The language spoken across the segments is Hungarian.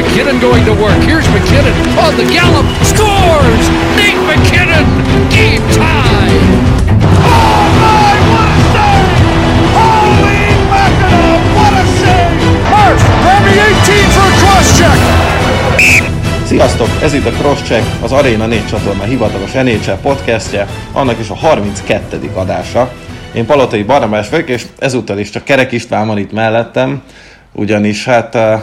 McKinnon going to work. Here's McKinnon on the gallop. Scores! Nate McKinnon! Game tie! My, what a save! Holy mackerel, what a save! Murph, grab me 18 for a cross-check! Sziasztok! Ez itt a Crosscheck, az Arena 4 csatorna hivatalos NHL podcastje, annak is a 32. adása. Én Palotai Barnabás vagyok, és ezúttal is csak Kerek István van itt mellettem, ugyanis hát uh,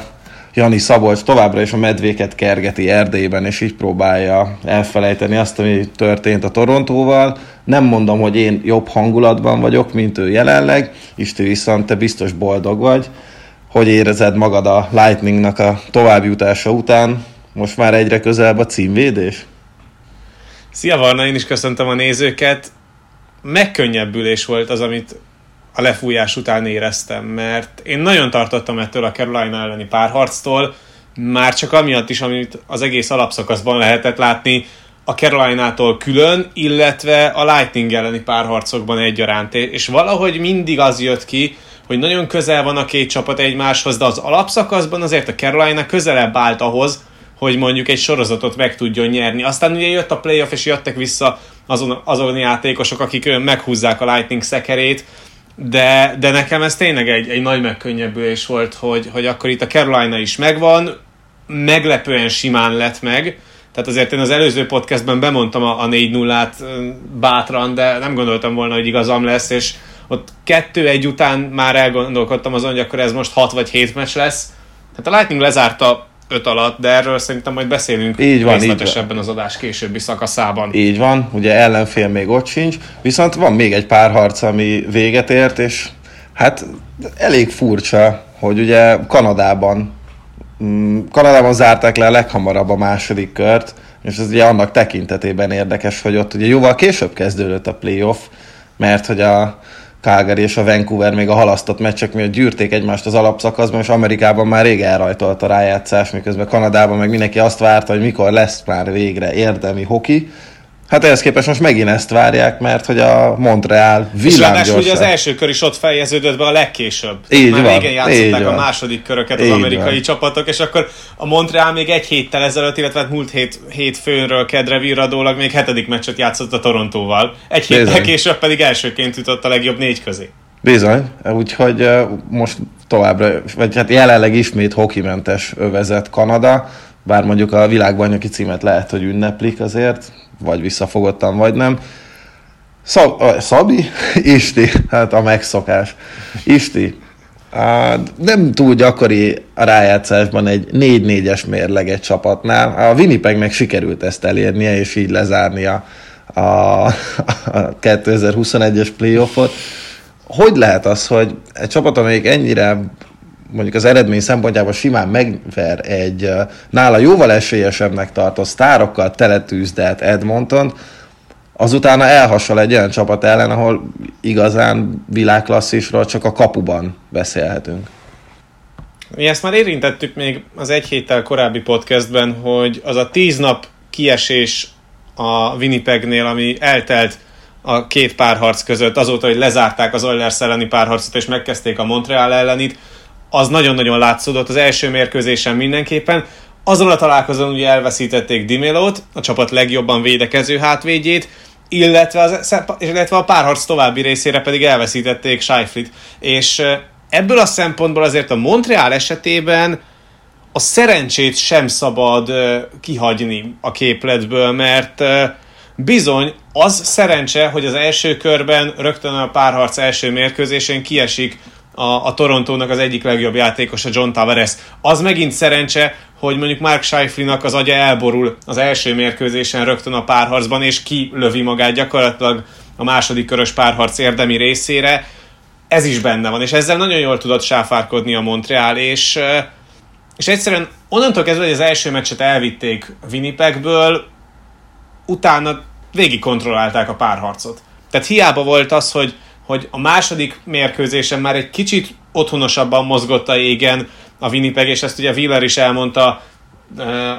Jani Szabolcs továbbra is a medvéket kergeti Erdélyben, és így próbálja elfelejteni azt, ami történt a Torontóval. Nem mondom, hogy én jobb hangulatban vagyok, mint ő jelenleg, Isti viszont te biztos boldog vagy. Hogy érezed magad a Lightningnak a továbbjutása után? Most már egyre közelebb a címvédés? Szia Varna, én is köszöntöm a nézőket. Megkönnyebbülés volt az, amit a lefújás után éreztem, mert én nagyon tartottam ettől a Carolina elleni párharctól, már csak amiatt is, amit az egész alapszakaszban lehetett látni, a Caroline-tól külön, illetve a Lightning elleni párharcokban egyaránt. És valahogy mindig az jött ki, hogy nagyon közel van a két csapat egymáshoz, de az alapszakaszban azért a Carolina közelebb állt ahhoz, hogy mondjuk egy sorozatot meg tudjon nyerni. Aztán ugye jött a playoff, és jöttek vissza azon, azon játékosok, akik meghúzzák a Lightning szekerét, de, de nekem ez tényleg egy, egy nagy megkönnyebbülés volt, hogy, hogy akkor itt a Carolina is megvan, meglepően simán lett meg, tehát azért én az előző podcastben bemondtam a, a 4-0-át bátran, de nem gondoltam volna, hogy igazam lesz, és ott kettő egy után már elgondolkodtam azon, hogy akkor ez most 6 vagy 7 meccs lesz. Tehát a Lightning lezárta 5 alatt, de erről szerintem majd beszélünk így van, részletesebben így van. az adás későbbi szakaszában. Így van, ugye ellenfél még ott sincs, viszont van még egy pár harc, ami véget ért, és hát elég furcsa, hogy ugye Kanadában mm, Kanadában zárták le a leghamarabb a második kört, és ez ugye annak tekintetében érdekes, hogy ott ugye jóval később kezdődött a playoff, mert hogy a Calgary és a Vancouver még a halasztott meccsek miatt gyűrték egymást az alapszakaszban, és Amerikában már rég elrajtolt a rájátszás, miközben Kanadában meg mindenki azt várta, hogy mikor lesz már végre érdemi hoki, Hát ehhez képest most megint ezt várják, mert hogy a Montreal villámgyorsabb. És ugye az első kör is ott fejeződött be a legkésőbb. Így Már van, régen játszották a második köröket az Így amerikai van. csapatok, és akkor a Montreal még egy héttel ezelőtt, illetve hát múlt hét, hét főnről kedre virradólag még hetedik meccset játszott a Torontóval. Egy héttel Bizony. később pedig elsőként jutott a legjobb négy közé. Bizony, úgyhogy most továbbra, vagy hát jelenleg ismét hokimentes övezet Kanada, bár mondjuk a világbajnoki címet lehet, hogy ünneplik azért, vagy visszafogottan, vagy nem. Szab, Szabi? Isti, hát a megszokás. Isti, uh, nem túl gyakori a rájátszásban egy 4-4-es mérleg egy csapatnál. A Winnipegnek sikerült ezt elérnie, és így lezárnia a, a 2021-es playoffot hogy lehet az, hogy egy csapat, amelyik ennyire mondjuk az eredmény szempontjából simán megver egy nála jóval esélyesebbnek tartó sztárokkal teletűzdelt Edmonton, azutána elhasonl egy olyan csapat ellen, ahol igazán világklasszisról csak a kapuban beszélhetünk. Mi ezt már érintettük még az egy héttel korábbi podcastben, hogy az a tíz nap kiesés a Winnipegnél, ami eltelt a két párharc között, azóta, hogy lezárták az Oilers elleni párharcot és megkezdték a Montreal ellenit, az nagyon-nagyon látszódott az első mérkőzésen mindenképpen. Azon a találkozón ugye elveszítették Dimelót, a csapat legjobban védekező hátvédjét, illetve, az, illetve a párharc további részére pedig elveszítették Scheiflit. És ebből a szempontból azért a Montreal esetében a szerencsét sem szabad kihagyni a képletből, mert Bizony, az szerencse, hogy az első körben rögtön a párharc első mérkőzésén kiesik a, a Torontónak az egyik legjobb játékosa John Tavares. Az megint szerencse, hogy mondjuk Mark Scheiflinak az agya elborul az első mérkőzésen rögtön a párharcban, és kilövi magát gyakorlatilag a második körös párharc érdemi részére. Ez is benne van, és ezzel nagyon jól tudott sáfárkodni a Montreal, és, és egyszerűen onnantól kezdve, hogy az első meccset elvitték Winnipegből, utána végig kontrollálták a párharcot. Tehát hiába volt az, hogy, hogy a második mérkőzésen már egy kicsit otthonosabban mozgott a égen a Winnipeg, és ezt ugye Wheeler is elmondta,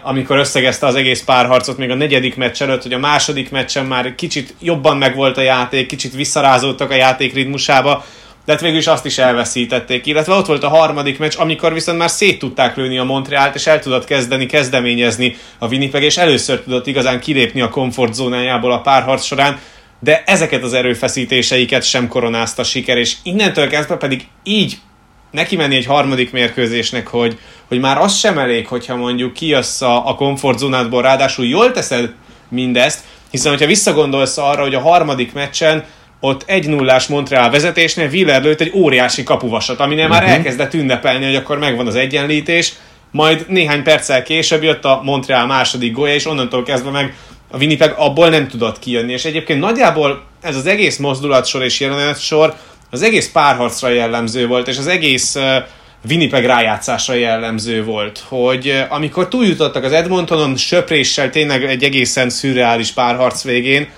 amikor összegezte az egész párharcot még a negyedik meccs előtt, hogy a második meccsen már kicsit jobban megvolt a játék, kicsit visszarázódtak a játék ritmusába, de hát végül is azt is elveszítették. Illetve ott volt a harmadik meccs, amikor viszont már szét tudták lőni a Montrealt, és el tudott kezdeni, kezdeményezni a Winnipeg, és először tudott igazán kilépni a komfortzónájából a párharc során, de ezeket az erőfeszítéseiket sem koronázta siker, és innentől kezdve pedig így neki menni egy harmadik mérkőzésnek, hogy, hogy már az sem elég, hogyha mondjuk kijössz a, a komfortzónádból, ráadásul jól teszed mindezt, hiszen hogyha visszagondolsz arra, hogy a harmadik meccsen ott egy nullás Montreal vezetésnél Willer lőtt egy óriási kapuvasat, aminél uh-huh. már mhm. elkezdett ünnepelni, hogy akkor megvan az egyenlítés, majd néhány perccel később jött a Montreal második gólya, és onnantól kezdve meg a Winnipeg abból nem tudott kijönni. És egyébként nagyjából ez az egész mozdulatsor és sor az egész párharcra jellemző volt, és az egész uh, Winnipeg rájátszásra jellemző volt, hogy amikor túljutottak az Edmontonon söpréssel tényleg egy egészen szürreális párharc végén,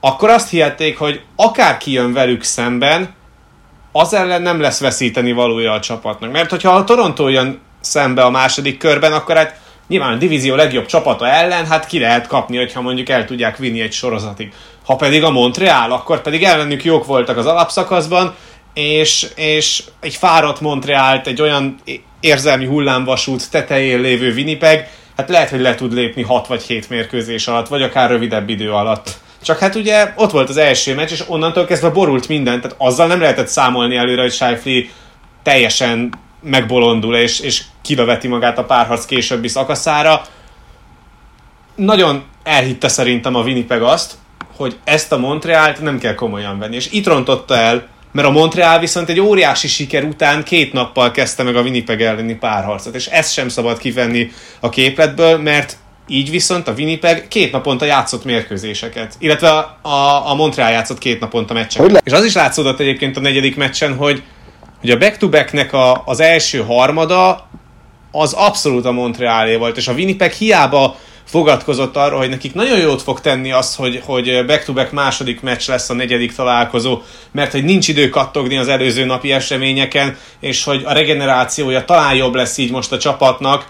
akkor azt hihették, hogy akár kijön velük szemben, az ellen nem lesz veszíteni valója a csapatnak. Mert hogyha a Toronto jön szembe a második körben, akkor hát nyilván a divízió legjobb csapata ellen, hát ki lehet kapni, hogyha mondjuk el tudják vinni egy sorozatig. Ha pedig a Montreal, akkor pedig ellenük jók voltak az alapszakaszban, és, és egy fáradt Montrealt, egy olyan érzelmi hullámvasút tetején lévő Winnipeg, hát lehet, hogy le tud lépni 6 vagy 7 mérkőzés alatt, vagy akár rövidebb idő alatt. Csak hát ugye ott volt az első meccs, és onnantól kezdve borult minden, tehát azzal nem lehetett számolni előre, hogy Scheifele teljesen megbolondul, és, és kilöveti magát a párharc későbbi szakaszára. Nagyon elhitte szerintem a Winnipeg azt, hogy ezt a Montrealt nem kell komolyan venni, és itt rontotta el, mert a Montreal viszont egy óriási siker után két nappal kezdte meg a Winnipeg elleni párharcot, és ezt sem szabad kivenni a képletből, mert így viszont a Winnipeg két naponta játszott mérkőzéseket, illetve a, a, a Montreal játszott két naponta meccseket. És az is látszódott egyébként a negyedik meccsen, hogy, hogy a back-to-backnek a, az első harmada az abszolút a Montrealé volt, és a Winnipeg hiába fogadkozott arra, hogy nekik nagyon jót fog tenni az, hogy, hogy back-to-back második meccs lesz a negyedik találkozó, mert hogy nincs idő kattogni az előző napi eseményeken, és hogy a regenerációja talán jobb lesz így most a csapatnak,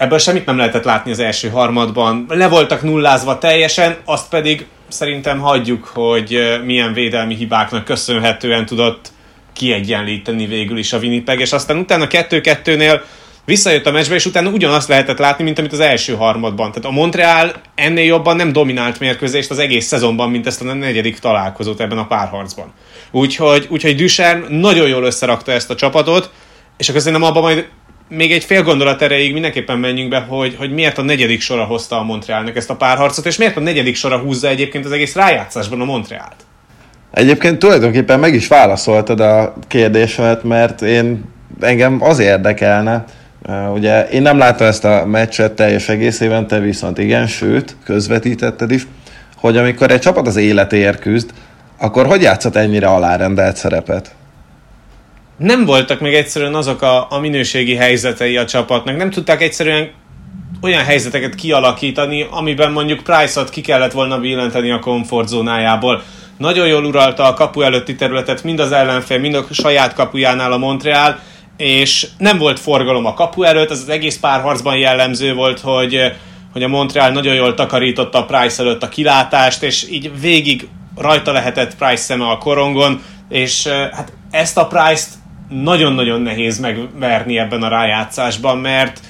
Ebből semmit nem lehetett látni az első harmadban. Le voltak nullázva teljesen, azt pedig szerintem hagyjuk, hogy milyen védelmi hibáknak köszönhetően tudott kiegyenlíteni végül is a Winnipeg, és aztán utána 2-2-nél visszajött a meccsbe, és utána ugyanazt lehetett látni, mint amit az első harmadban. Tehát a Montreal ennél jobban nem dominált mérkőzést az egész szezonban, mint ezt a negyedik találkozót ebben a párharcban. Úgyhogy, úgyhogy Ducharme nagyon jól összerakta ezt a csapatot, és akkor szerintem abban majd még egy fél gondolat erejéig mindenképpen menjünk be, hogy, hogy miért a negyedik sora hozta a Montrealnak ezt a párharcot, és miért a negyedik sora húzza egyébként az egész rájátszásban a Montrealt. Egyébként tulajdonképpen meg is válaszoltad a kérdésemet, mert én engem az érdekelne, ugye én nem láttam ezt a meccset teljes egészében, te viszont igen, sőt, közvetítetted is, hogy amikor egy csapat az életéért küzd, akkor hogy játszott ennyire alárendelt szerepet? nem voltak még egyszerűen azok a, a minőségi helyzetei a csapatnak. Nem tudták egyszerűen olyan helyzeteket kialakítani, amiben mondjuk Price-ot ki kellett volna billenteni a komfortzónájából. Nagyon jól uralta a kapu előtti területet, mind az ellenfél, mind a saját kapujánál a Montreal, és nem volt forgalom a kapu előtt, ez az egész párharcban jellemző volt, hogy, hogy a Montreal nagyon jól takarította a Price előtt a kilátást, és így végig rajta lehetett Price szeme a korongon, és hát ezt a Price-t nagyon-nagyon nehéz megverni ebben a rájátszásban, mert,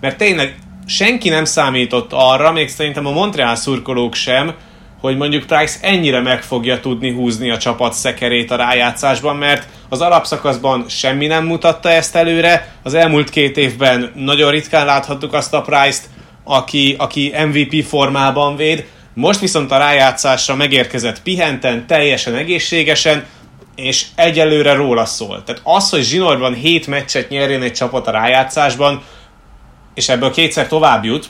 mert tényleg senki nem számított arra, még szerintem a Montreal szurkolók sem, hogy mondjuk Price ennyire meg fogja tudni húzni a csapat szekerét a rájátszásban, mert az alapszakaszban semmi nem mutatta ezt előre, az elmúlt két évben nagyon ritkán láthattuk azt a Price-t, aki, aki MVP formában véd, most viszont a rájátszásra megérkezett pihenten, teljesen egészségesen, és egyelőre róla szól. Tehát az, hogy Zsinorban 7 meccset nyerjen egy csapat a rájátszásban, és ebből kétszer tovább jut,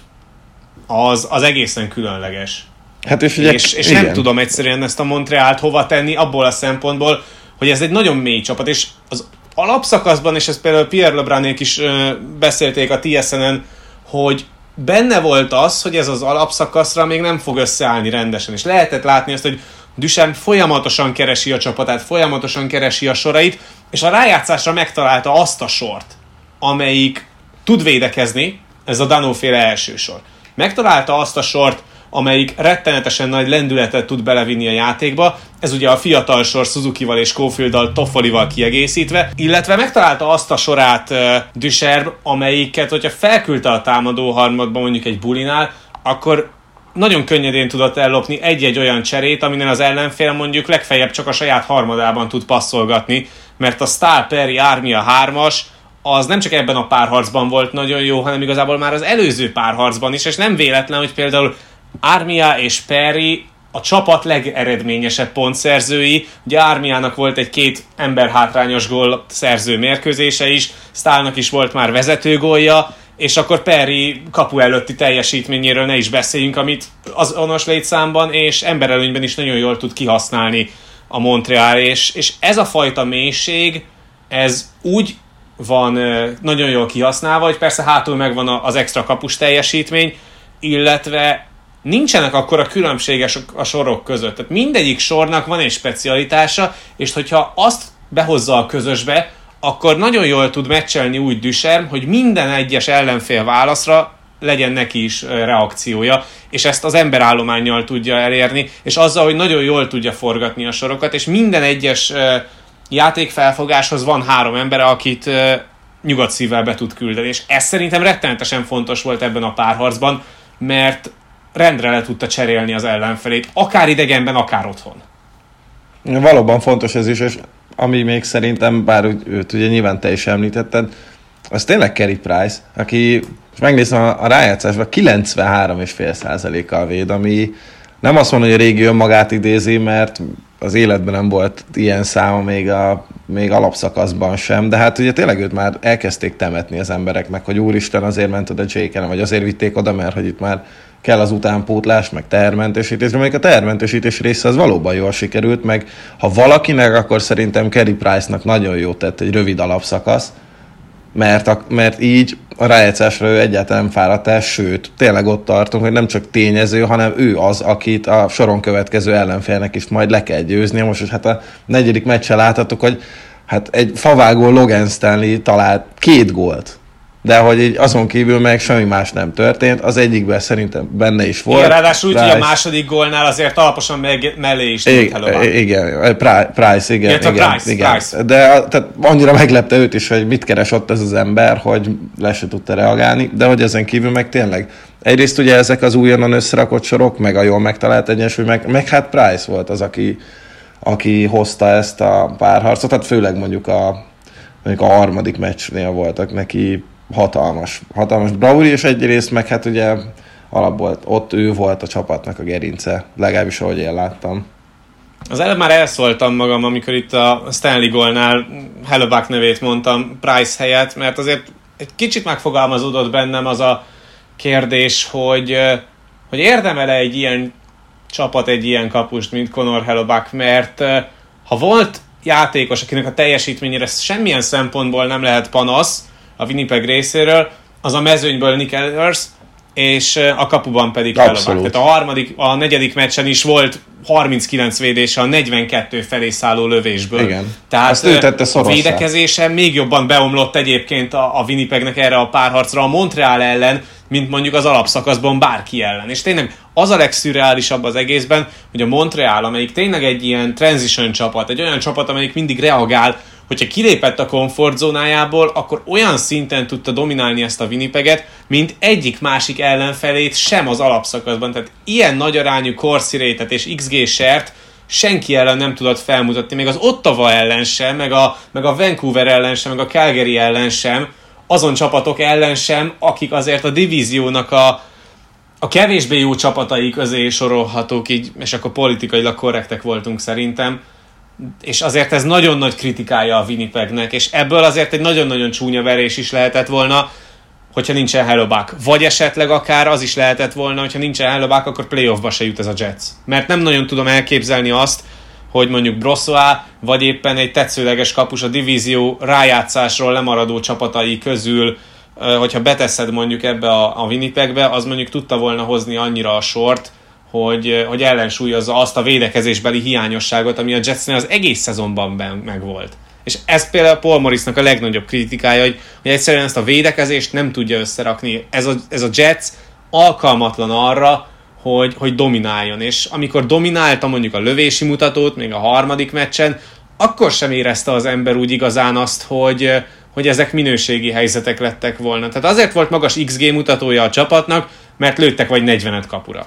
az, az egészen különleges. Hát és, ugye, és, és nem tudom egyszerűen ezt a Montrealt hova tenni abból a szempontból, hogy ez egy nagyon mély csapat, és az alapszakaszban, és ezt például Pierre Lebránék is ö, beszélték a TSN-en, hogy benne volt az, hogy ez az alapszakaszra még nem fog összeállni rendesen, és lehetett látni azt, hogy Duchamp folyamatosan keresi a csapatát, folyamatosan keresi a sorait, és a rájátszásra megtalálta azt a sort, amelyik tud védekezni, ez a Danóféle első sor. Megtalálta azt a sort, amelyik rettenetesen nagy lendületet tud belevinni a játékba. Ez ugye a fiatal sor Suzuki-val és Cofield-dal Toffolival kiegészítve, illetve megtalálta azt a sorát uh, Ducherb, amelyiket, hogyha felküldte a támadó harmadba mondjuk egy bulinál, akkor nagyon könnyedén tudott ellopni egy-egy olyan cserét, aminen az ellenfél mondjuk legfeljebb csak a saját harmadában tud passzolgatni, mert a Star Perry Armia 3-as az nem csak ebben a párharcban volt nagyon jó, hanem igazából már az előző párharcban is, és nem véletlen, hogy például Armia és Perry a csapat legeredményesebb pontszerzői. Ugye Ármiának volt egy két ember hátrányos gól szerző mérkőzése is, Stálnak is volt már vezető gólja, és akkor Perry kapu előtti teljesítményéről ne is beszéljünk, amit az onos létszámban és emberelőnyben is nagyon jól tud kihasználni a Montreal, és, és ez a fajta mélység, ez úgy van nagyon jól kihasználva, hogy persze hátul megvan az extra kapus teljesítmény, illetve nincsenek akkor a különbséges a sorok között. Tehát mindegyik sornak van egy specialitása, és hogyha azt behozza a közösbe, akkor nagyon jól tud meccselni úgy Düsem, hogy minden egyes ellenfél válaszra legyen neki is reakciója, és ezt az emberállományjal tudja elérni, és azzal, hogy nagyon jól tudja forgatni a sorokat, és minden egyes játékfelfogáshoz van három ember, akit nyugodt szívvel be tud küldeni, és ez szerintem rettenetesen fontos volt ebben a párharcban, mert rendre le tudta cserélni az ellenfelét, akár idegenben, akár otthon. Valóban fontos ez is, és ami még szerintem, bár úgy, őt ugye nyilván te is említetted, az tényleg Kerry Price, aki, most megnézem a, a rájátszásban, 93,5%-kal véd, ami nem azt mondom, hogy a régi önmagát idézi, mert az életben nem volt ilyen száma még, a, még alapszakaszban sem, de hát ugye tényleg őt már elkezdték temetni az embereknek, hogy úristen azért ment oda Jake vagy azért vitték oda, mert hogy itt már kell az utánpótlás, meg termentesítés, de még a termentesítés része az valóban jól sikerült, meg ha valakinek, akkor szerintem Kerry Price-nak nagyon jó tett egy rövid alapszakasz, mert, a, mert így a rájegyzásra ő egyáltalán fáradt el, sőt, tényleg ott tartunk, hogy nem csak tényező, hanem ő az, akit a soron következő ellenfélnek is majd le kell győzni. Most hát a negyedik meccsen láthatok, hogy hát egy favágó Logan Stanley talált két gólt de hogy így azon kívül meg semmi más nem történt. Az egyikben szerintem benne is volt. Igen, ráadásul úgy, hogy a második gólnál azért alaposan meg, mellé is I- Igen, Price, igen. igen, Price, igen. Price. De tehát annyira meglepte őt is, hogy mit keres ott ez az ember, hogy le se tudta reagálni, de hogy ezen kívül meg tényleg Egyrészt ugye ezek az újonnan összerakott sorok, meg a jól megtalált egyensúly, meg, meg hát Price volt az, aki, aki hozta ezt a párharcot, tehát főleg mondjuk a, mondjuk a harmadik meccsnél voltak neki hatalmas, hatalmas bravúri, és egyrészt meg hát ugye alapból ott ő volt a csapatnak a gerince, legalábbis ahogy én láttam. Az előbb már elszóltam magam, amikor itt a Stanley Golnál Hellebuck nevét mondtam Price helyett, mert azért egy kicsit megfogalmazódott bennem az a kérdés, hogy, hogy érdemele egy ilyen csapat egy ilyen kapust, mint Conor Hellebuck, mert ha volt játékos, akinek a teljesítményére semmilyen szempontból nem lehet panasz, a Winnipeg részéről, az a mezőnyből Nick Ehlers, és a kapuban pedig Hellebuck. Tehát a harmadik, a negyedik meccsen is volt 39 védése a 42 felé szálló lövésből. Igen. Tehát Ezt ő tette a védekezése még jobban beomlott egyébként a, a Winnipegnek erre a párharcra a Montreal ellen, mint mondjuk az alapszakaszban bárki ellen. És tényleg az a legszürreálisabb az egészben, hogy a Montreal, amelyik tényleg egy ilyen transition csapat, egy olyan csapat, amelyik mindig reagál hogyha kilépett a komfortzónájából, akkor olyan szinten tudta dominálni ezt a Winnipeget, mint egyik másik ellenfelét sem az alapszakaszban. Tehát ilyen nagy arányú korszirétet és XG sert senki ellen nem tudott felmutatni, még az Ottawa ellen sem, meg a, meg a Vancouver ellen sem, meg a Calgary ellen sem, azon csapatok ellen sem, akik azért a divíziónak a, a kevésbé jó csapatai közé sorolhatók így, és akkor politikailag korrektek voltunk szerintem, és azért ez nagyon nagy kritikája a Winnipegnek, és ebből azért egy nagyon-nagyon csúnya verés is lehetett volna, hogyha nincsen Helloback. Vagy esetleg akár az is lehetett volna, hogyha nincsen Helloback, akkor playoffba se jut ez a Jets. Mert nem nagyon tudom elképzelni azt, hogy mondjuk Brossoa, vagy éppen egy tetszőleges kapus a divízió rájátszásról lemaradó csapatai közül, hogyha beteszed mondjuk ebbe a, a Winnipegbe, az mondjuk tudta volna hozni annyira a sort, hogy, hogy ellensúlyozza azt a védekezésbeli hiányosságot, ami a Jetsnél az egész szezonban megvolt. És ez például Paul Morrisnak a legnagyobb kritikája, hogy, hogy egyszerűen ezt a védekezést nem tudja összerakni. Ez a, ez a Jets alkalmatlan arra, hogy, hogy domináljon. És amikor dominálta mondjuk a lövési mutatót, még a harmadik meccsen, akkor sem érezte az ember úgy igazán azt, hogy, hogy ezek minőségi helyzetek lettek volna. Tehát azért volt magas XG mutatója a csapatnak, mert lőttek vagy 40 kapura.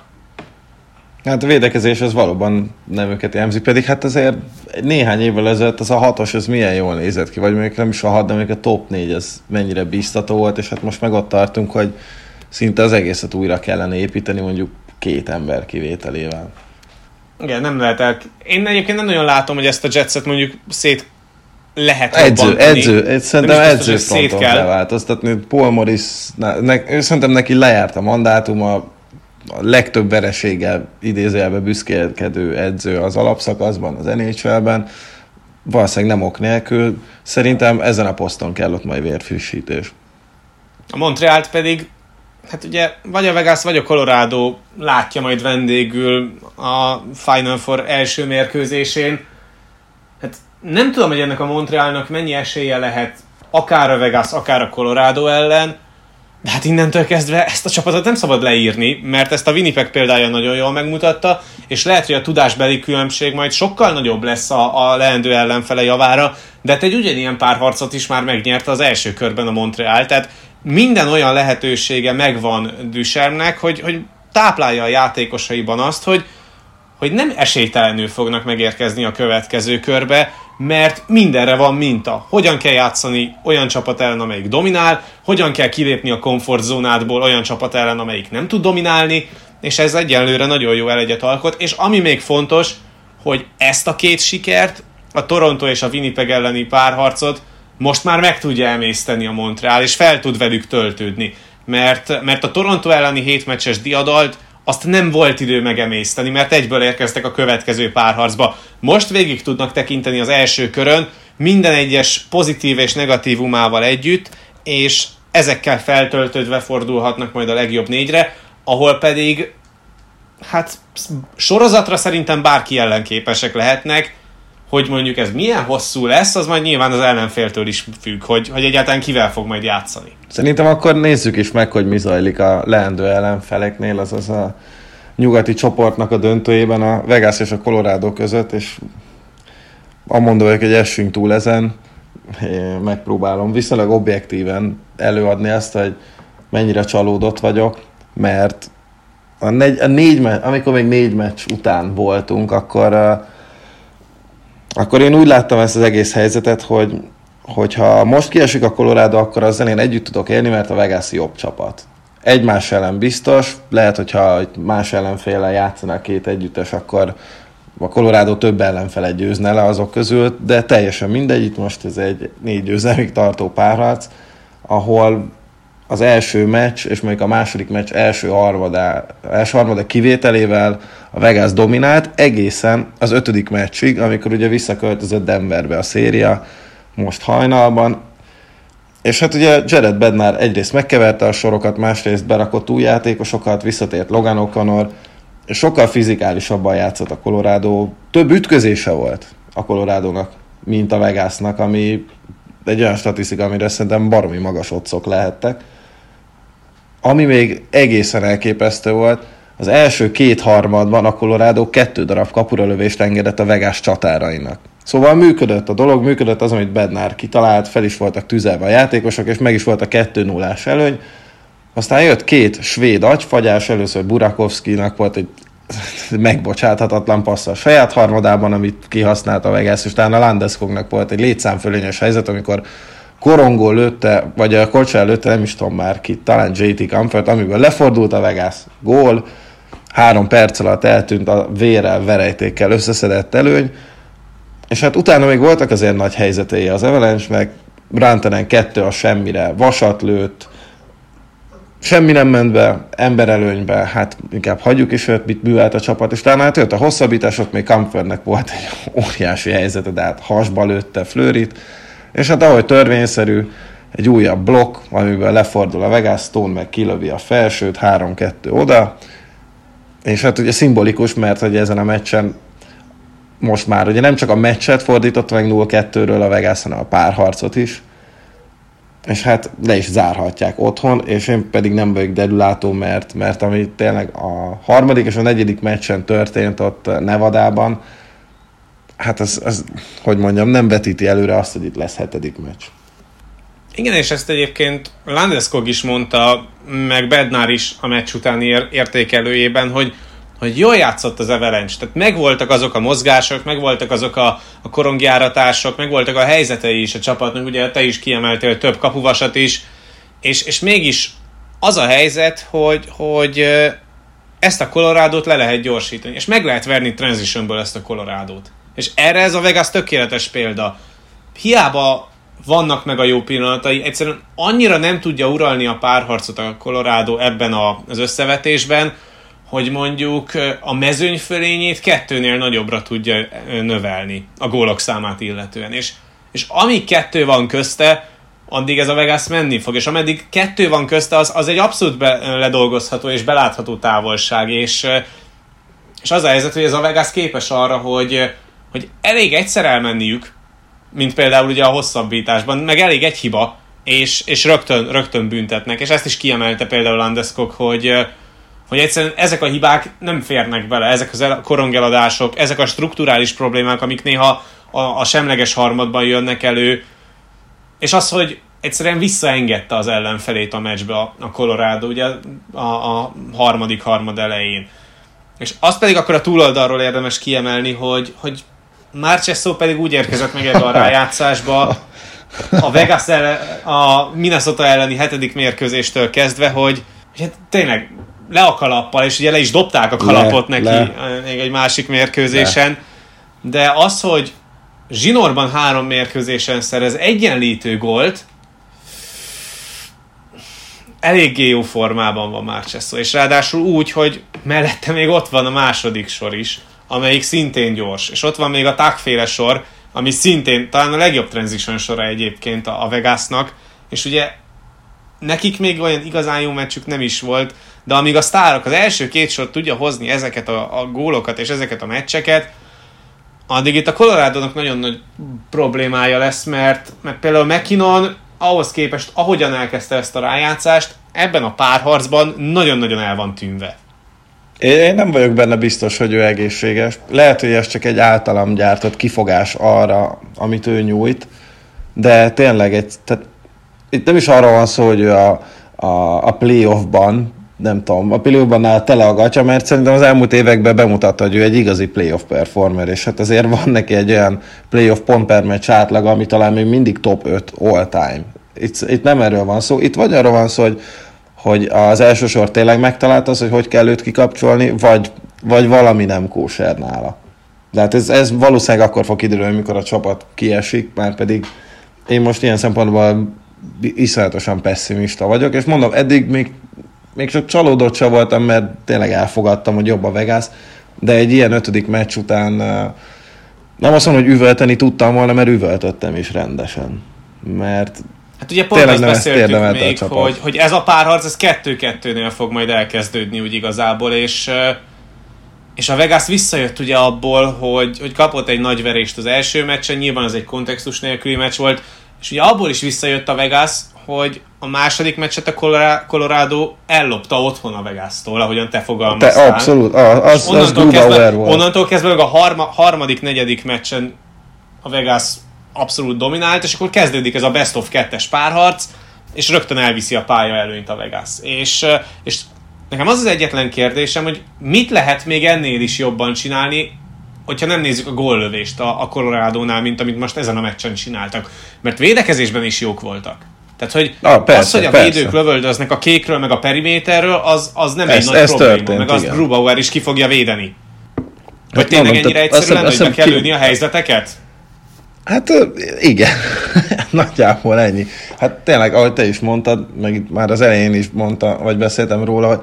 Hát a védekezés az valóban nem őket jelzi, pedig hát azért néhány évvel ezelőtt az a hatos, ez milyen jól nézett ki, vagy mondjuk nem is a hat, de mondjuk a top négy, ez mennyire biztató volt, és hát most meg ott tartunk, hogy szinte az egészet újra kellene építeni, mondjuk két ember kivételével. Igen, nem lehet el... Én egyébként nem nagyon látom, hogy ezt a Jetset mondjuk szét lehet edző, robbantani. edző, szerintem edző fronton kell változtatni. Paul Morris, ne, ne, szerintem neki lejárt a mandátuma, a legtöbb vereséggel idézőjelbe büszkélkedő edző az alapszakaszban, az NHL-ben, valószínűleg nem ok nélkül. Szerintem ezen a poszton kell ott majd vérfrissítés. A Montrealt pedig, hát ugye vagy a Vegas, vagy a Colorado látja majd vendégül a Final Four első mérkőzésén. Hát nem tudom, hogy ennek a Montrealnak mennyi esélye lehet akár a Vegas, akár a Colorado ellen, de hát innentől kezdve ezt a csapatot nem szabad leírni, mert ezt a Winnipeg példája nagyon jól megmutatta, és lehet, hogy a tudásbeli különbség majd sokkal nagyobb lesz a, a leendő ellenfele javára, de hát egy ugyanilyen párharcot is már megnyerte az első körben a Montreal, tehát minden olyan lehetősége megvan Düsernek, hogy, hogy táplálja a játékosaiban azt, hogy, hogy nem esélytelenül fognak megérkezni a következő körbe, mert mindenre van minta. Hogyan kell játszani olyan csapat ellen, amelyik dominál, hogyan kell kilépni a komfortzónádból olyan csapat ellen, amelyik nem tud dominálni, és ez egyenlőre nagyon jó elegyet alkot, és ami még fontos, hogy ezt a két sikert, a Toronto és a Winnipeg elleni párharcot most már meg tudja emészteni a Montreal, és fel tud velük töltődni. Mert, mert a Toronto elleni hétmeccses diadalt azt nem volt idő megemészteni, mert egyből érkeztek a következő párharcba. Most végig tudnak tekinteni az első körön, minden egyes pozitív és negatívumával együtt, és ezekkel feltöltődve fordulhatnak majd a legjobb négyre, ahol pedig hát sorozatra szerintem bárki ellen képesek lehetnek, hogy mondjuk ez milyen hosszú lesz, az majd nyilván az ellenféltől is függ, hogy, hogy egyáltalán kivel fog majd játszani. Szerintem akkor nézzük is meg, hogy mi zajlik a leendő ellenfeleknél, azaz a nyugati csoportnak a döntőjében a Vegas és a Colorado között, és amondó vagyok, hogy essünk túl ezen, én megpróbálom viszonylag objektíven előadni azt, hogy mennyire csalódott vagyok, mert a négy, a négy amikor még négy meccs után voltunk, akkor uh, akkor én úgy láttam ezt az egész helyzetet, hogy hogyha most kiesik a Colorado, akkor azzal én együtt tudok élni, mert a Vegas jobb csapat. Egymás ellen biztos, lehet, hogyha más ellenféle játszanak két együttes, akkor a Colorado több ellenfele győzne le azok közül, de teljesen mindegy, itt most ez egy négy győzelmig tartó párharc, ahol az első meccs, és mondjuk a második meccs első harmadá, első harmadá kivételével a Vegas dominált egészen az ötödik meccsig, amikor ugye visszaköltözött Denverbe a széria, most hajnalban, és hát ugye Jared Bednar egyrészt megkeverte a sorokat, másrészt berakott új játékosokat, visszatért Logan O'Connor, és sokkal fizikálisabban játszott a Colorado. Több ütközése volt a Colorado-nak, mint a Vegasnak, ami egy olyan statisztika, amire szerintem baromi magas otcok lehettek. Ami még egészen elképesztő volt, az első két harmadban a Colorado kettő darab kapuralövést engedett a Vegas csatárainak. Szóval működött a dolog, működött az, amit Bednár kitalált, fel is voltak tüzelve a játékosok, és meg is volt a 2 0 előny. Aztán jött két svéd agyfagyás, először Burakovszkinak volt egy megbocsáthatatlan passz a saját harmadában, amit kihasznált a Vegas, és utána a Landeskognak volt egy létszámfölényes helyzet, amikor Korongó lőtte, vagy a Kocsá lőtte, nem is tudom már ki, talán JT Comfort, amiből lefordult a Vegas. Gól, három perc alatt eltűnt a vérrel, verejtékkel összeszedett előny, és hát utána még voltak azért nagy helyzetei az Avalanche-nek, Brantenen kettő a semmire, vasat lőtt, semmi nem ment be, emberelőnybe, hát inkább hagyjuk is őt, mit művelt a csapat, és talán hát jött a hosszabbítás, ott még Comfortnek volt egy óriási helyzete, de hát hasba lőtte Flőrit, és hát ahogy törvényszerű, egy újabb blokk, amiből lefordul a Vegas, Stone meg kilövi a felsőt, 3-2 oda, és hát ugye szimbolikus, mert hogy ezen a meccsen most már ugye nem csak a meccset fordította meg 0-2-ről a Vegas, hanem a párharcot is. és hát le is zárhatják otthon, és én pedig nem vagyok derülátó, mert, mert ami tényleg a harmadik és a negyedik meccsen történt ott Nevadában, hát az, az, hogy mondjam, nem vetíti előre azt, hogy itt lesz hetedik meccs. Igen, és ezt egyébként Landeskog is mondta, meg Bednár is a meccs utáni értékelőjében, hogy hogy jól játszott az Avalanche, tehát megvoltak azok a mozgások, megvoltak azok a, a korongjáratások, megvoltak a helyzetei is a csapatnak, ugye te is kiemeltél több kapuvasat is, és, és mégis az a helyzet, hogy, hogy ezt a Colorado-t le lehet gyorsítani, és meg lehet verni transitionből ezt a Colorado-t. És erre ez a Vegas tökéletes példa. Hiába vannak meg a jó pillanatai, egyszerűen annyira nem tudja uralni a párharcot a Colorado ebben a, az összevetésben, hogy mondjuk a mezőny fölényét kettőnél nagyobbra tudja növelni a gólok számát illetően. És, és amíg kettő van közte, addig ez a Vegas menni fog, és ameddig kettő van közte, az, az egy abszolút be, ledolgozható és belátható távolság, és, és az a helyzet, hogy ez a Vegas képes arra, hogy, hogy elég egyszer elmenniük, mint például ugye a hosszabbításban, meg elég egy hiba, és, és rögtön, rögtön büntetnek, és ezt is kiemelte például Landeskog, hogy, hogy egyszerűen ezek a hibák nem férnek bele, ezek a korongeladások, ezek a strukturális problémák, amik néha a, a semleges harmadban jönnek elő, és az, hogy egyszerűen visszaengedte az ellenfelét a meccsbe a, a Colorado, ugye a, a harmadik harmad elején. És azt pedig akkor a túloldalról érdemes kiemelni, hogy, hogy Marchesso pedig úgy érkezett meg ebbe a rájátszásba, a Vegas ellen, a Minnesota elleni hetedik mérkőzéstől kezdve, hogy, hogy hát tényleg le a kalappal, és ugye le is dobták a kalapot le, neki le. még egy másik mérkőzésen, le. de az, hogy zsinórban három mérkőzésen szerez egyenlítő gólt, eléggé jó formában van Marchesso, és ráadásul úgy, hogy mellette még ott van a második sor is, amelyik szintén gyors, és ott van még a tágféle sor, ami szintén talán a legjobb transition sora egyébként a Vegasnak, és ugye nekik még olyan igazán jó meccsük nem is volt, de amíg a sztárok az első két sor tudja hozni ezeket a, a gólokat és ezeket a meccseket, addig itt a colorado nagyon nagy problémája lesz, mert, mert például McKinnon ahhoz képest, ahogyan elkezdte ezt a rájátszást, ebben a párharcban nagyon-nagyon el van tűnve. Én nem vagyok benne biztos, hogy ő egészséges. Lehet, hogy ez csak egy általam gyártott kifogás arra, amit ő nyújt, de tényleg egy, tehát itt nem is arról van szó, hogy ő a, a, a playoffban nem tudom, a playoffban áll tele a gatya, mert szerintem az elmúlt években bemutatta, hogy ő egy igazi playoff performer, és hát azért van neki egy olyan playoff pont per meccs átlag, ami talán még mindig top 5 all time. Itt, itt nem erről van szó, itt vagy arról van szó, hogy, hogy az első sor tényleg megtalált az, hogy hogy kell őt kikapcsolni, vagy, vagy valami nem kóser nála. De hát ez, ez valószínűleg akkor fog kiderülni, amikor a csapat kiesik, már pedig én most ilyen szempontból iszonyatosan pessimista vagyok, és mondom, eddig még még csak csalódott sem voltam, mert tényleg elfogadtam, hogy jobb a Vegas, de egy ilyen ötödik meccs után nem azt mondom, hogy üvölteni tudtam volna, mert üvöltöttem is rendesen. Mert Hát ugye pont azt beszéltük még, hogy, hogy ez a párharc, ez kettő-kettőnél fog majd elkezdődni úgy igazából, és és a Vegas visszajött ugye abból, hogy, hogy kapott egy nagy verést az első meccsen, nyilván az egy kontextus nélküli meccs volt, és ugye abból is visszajött a Vegas, hogy a második meccset a Colorado ellopta otthon a Vegas-tól, ahogyan te fogalmaztál. Te, abszolút, az, az kezdve, volt. Onnantól kezdve a harma, harmadik, negyedik meccsen a Vegas abszolút dominált, és akkor kezdődik ez a best of kettes párharc, és rögtön elviszi a pálya előnyt a Vegas. És, és nekem az az egyetlen kérdésem, hogy mit lehet még ennél is jobban csinálni, hogyha nem nézzük a góllövést a, a Colorado-nál, mint amit most ezen a meccsen csináltak. Mert védekezésben is jók voltak. Tehát, hogy ah, persze, az, hogy a persze. védők lövöldöznek a kékről, meg a periméterről, az, az nem ez, egy nagy ez probléma, történt, meg azt Grubauer is ki fogja védeni. Vagy hát tényleg mondom, ennyire egyszerű lenne, hogy be kell lőni a helyzeteket? Hát igen, nagyjából ennyi. Hát tényleg, ahogy te is mondtad, meg itt már az elején is mondta, vagy beszéltem róla, hogy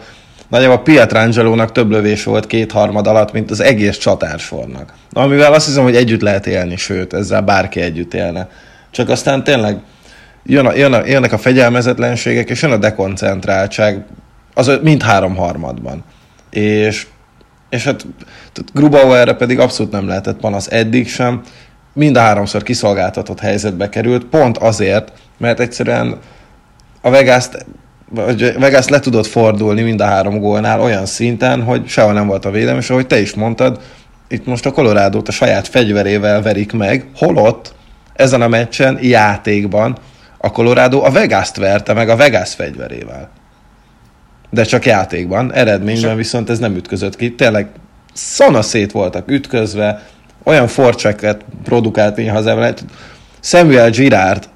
nagyjából Pietrangelo-nak több lövés volt kétharmad alatt, mint az egész csatársornak. Amivel azt hiszem, hogy együtt lehet élni, sőt, ezzel bárki együtt élne. Csak aztán tényleg jön a, jön a, jönnek a fegyelmezetlenségek, és jön a dekoncentráltság, az mind három harmadban. És, és hát Grubauerre pedig abszolút nem lehetett panasz eddig sem, mind a háromszor kiszolgáltatott helyzetbe került, pont azért, mert egyszerűen a vegas vagy Vegas le tudott fordulni mind a három gólnál olyan szinten, hogy sehol nem volt a védelem, és ahogy te is mondtad, itt most a colorado a saját fegyverével verik meg, holott ezen a meccsen játékban a Colorado a Vegas-t verte meg a Vegas fegyverével. De csak játékban, eredményben viszont ez nem ütközött ki. Tényleg szanaszét voltak ütközve, olyan forcseket produkált néha az ember. Samuel Girard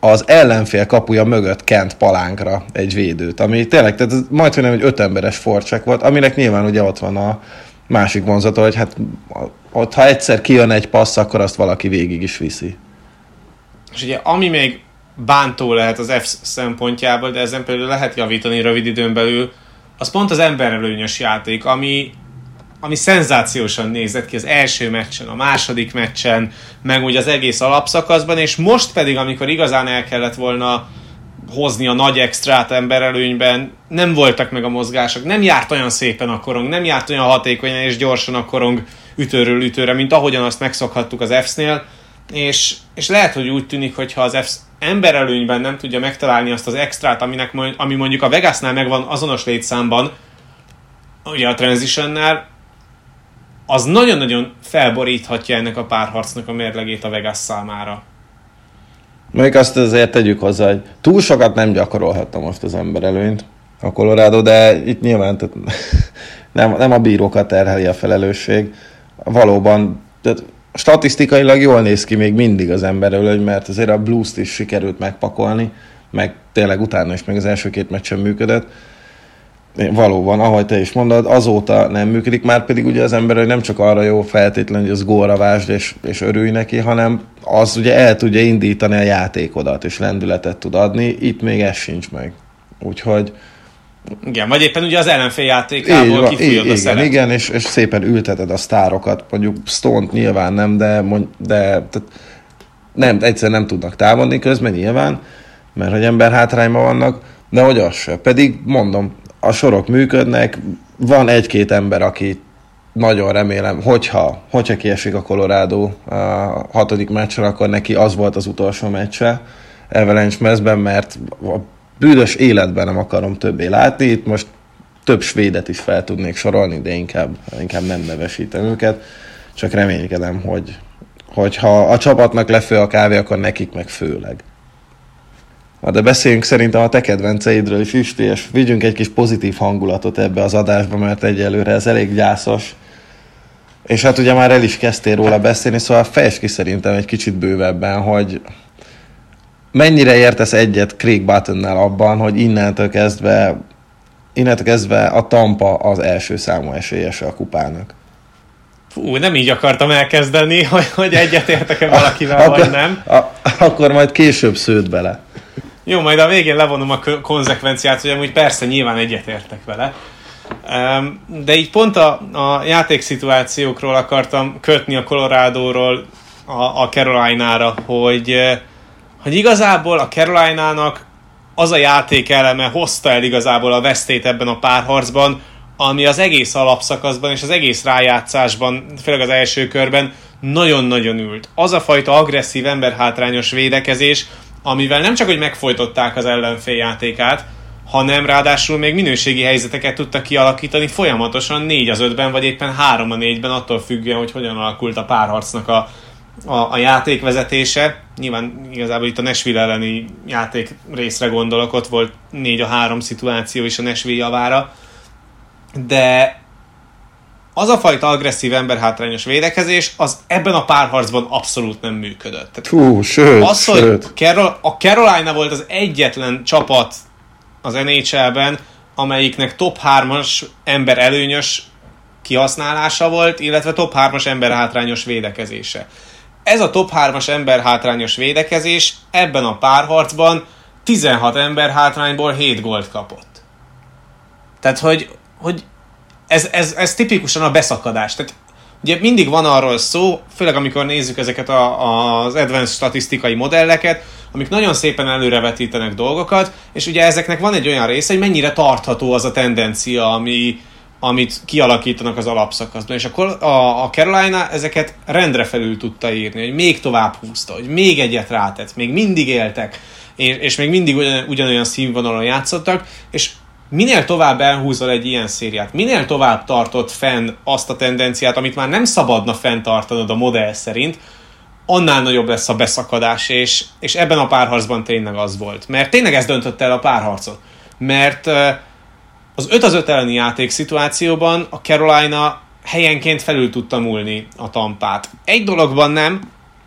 az ellenfél kapuja mögött kent palánkra egy védőt, ami tényleg, tehát majd, nem egy öt emberes forcsek volt, aminek nyilván ugye ott van a másik vonzata, hogy hát ott, ha egyszer kijön egy passz, akkor azt valaki végig is viszi. És ugye ami még bántó lehet az F szempontjából, de ezen például lehet javítani rövid időn belül, az pont az emberelőnyös játék, ami, ami szenzációsan nézett ki az első meccsen, a második meccsen, meg úgy az egész alapszakaszban, és most pedig, amikor igazán el kellett volna hozni a nagy extrát emberelőnyben, nem voltak meg a mozgások, nem járt olyan szépen a korong, nem járt olyan hatékonyan és gyorsan a korong ütőről ütőre, mint ahogyan azt megszokhattuk az F-nél, és, és lehet, hogy úgy tűnik, hogy ha az F emberelőnyben nem tudja megtalálni azt az extrát, aminek, ami mondjuk a Vegasnál megvan azonos létszámban, ugye a Transitionnál, az nagyon-nagyon felboríthatja ennek a párharcnak a mérlegét a Vegas számára. Még azt azért tegyük hozzá, hogy túl sokat nem gyakorolhatta most az ember előnyt a Colorado, de itt nyilván tehát nem, nem a bírókat terheli a felelősség. Valóban tehát statisztikailag jól néz ki még mindig az ember előny, mert azért a blues is sikerült megpakolni, meg tényleg utána is, meg az első két meccsen működött. Valóban, ahogy te is mondod, azóta nem működik, már pedig ugye az ember nem csak arra jó feltétlenül, hogy az gólra vásd és, és örülj neki, hanem az ugye el tudja indítani a játékodat, és lendületet tud adni, itt még ez sincs meg. Úgyhogy igen, vagy éppen ugye az ellenfél játékából kifújod a szeret. Igen, és, és szépen ülteted a sztárokat, mondjuk stone nyilván nem, de, mond, de tehát nem, egyszer nem tudnak támadni közben nyilván, mert hogy ember hátrányban vannak, de hogy az se. Pedig mondom, a sorok működnek, van egy-két ember, aki nagyon remélem, hogyha, hogyha kiesik a Colorado a hatodik meccsre, akkor neki az volt az utolsó meccse Avalanche mezben, mert a bűnös életben nem akarom többé látni, itt most több svédet is fel tudnék sorolni, de inkább, inkább nem nevesítem őket, csak reménykedem, hogy, hogy ha a csapatnak lefő a kávé, akkor nekik meg főleg. Na de beszéljünk szerintem a te kedvenceidről is, Isti, és vigyünk egy kis pozitív hangulatot ebbe az adásba, mert egyelőre ez elég gyászos. És hát ugye már el is kezdtél róla beszélni, szóval fejtsd ki szerintem egy kicsit bővebben, hogy mennyire értesz egyet Craig Buttonnál abban, hogy innentől kezdve, innentől kezdve a Tampa az első számú esélyese a kupának? Fú, nem így akartam elkezdeni, hogy, hogy egyetértek-e valakivel, akkor, vagy nem. A, akkor majd később sződ bele. Jó, majd a végén levonom a konzekvenciát, hogy amúgy persze nyilván egyetértek vele. De így pont a, a játékszituációkról akartam kötni a Colorado-ról a, a Carolina-ra, hogy hogy igazából a Carolina-nak az a játék eleme hozta el igazából a vesztét ebben a párharcban, ami az egész alapszakaszban és az egész rájátszásban, főleg az első körben nagyon-nagyon ült. Az a fajta agresszív emberhátrányos védekezés, amivel nem csak, hogy megfojtották az ellenfél játékát, hanem ráadásul még minőségi helyzeteket tudtak kialakítani folyamatosan 4 az 5-ben, vagy éppen 3 a 4-ben, attól függően, hogy hogyan alakult a párharcnak a, a, a játékvezetése. Nyilván igazából itt a Nashville elleni játék részre gondolok, ott volt 4 a 3 szituáció is a Nashville javára. De az a fajta agresszív emberhátrányos védekezés, az ebben a párharcban abszolút nem működött. Tehát Hú, sőt, az, sőt. hogy Carol, a Carolina volt az egyetlen csapat az NHL-ben, amelyiknek top 3-as ember előnyös kihasználása volt, illetve top 3-as ember hátrányos védekezése. Ez a top 3-as ember hátrányos védekezés ebben a párharcban 16 ember hátrányból 7 gólt kapott. Tehát, hogy, hogy ez, ez, ez tipikusan a beszakadás. Tehát ugye mindig van arról szó, főleg amikor nézzük ezeket a, az advanced statisztikai modelleket, amik nagyon szépen előrevetítenek dolgokat, és ugye ezeknek van egy olyan része, hogy mennyire tartható az a tendencia, ami, amit kialakítanak az alapszakaszban. És akkor a, a Carolina ezeket rendre felül tudta írni, hogy még tovább húzta, hogy még egyet rátett, még mindig éltek, és, és még mindig ugyan, ugyanolyan színvonalon játszottak, és minél tovább elhúzol egy ilyen szériát, minél tovább tartott fenn azt a tendenciát, amit már nem szabadna fenntartanod a modell szerint, annál nagyobb lesz a beszakadás, és, és ebben a párharcban tényleg az volt. Mert tényleg ez döntött el a párharcot. Mert az 5 az 5 elleni játék szituációban a Carolina helyenként felül tudta múlni a tampát. Egy dologban nem,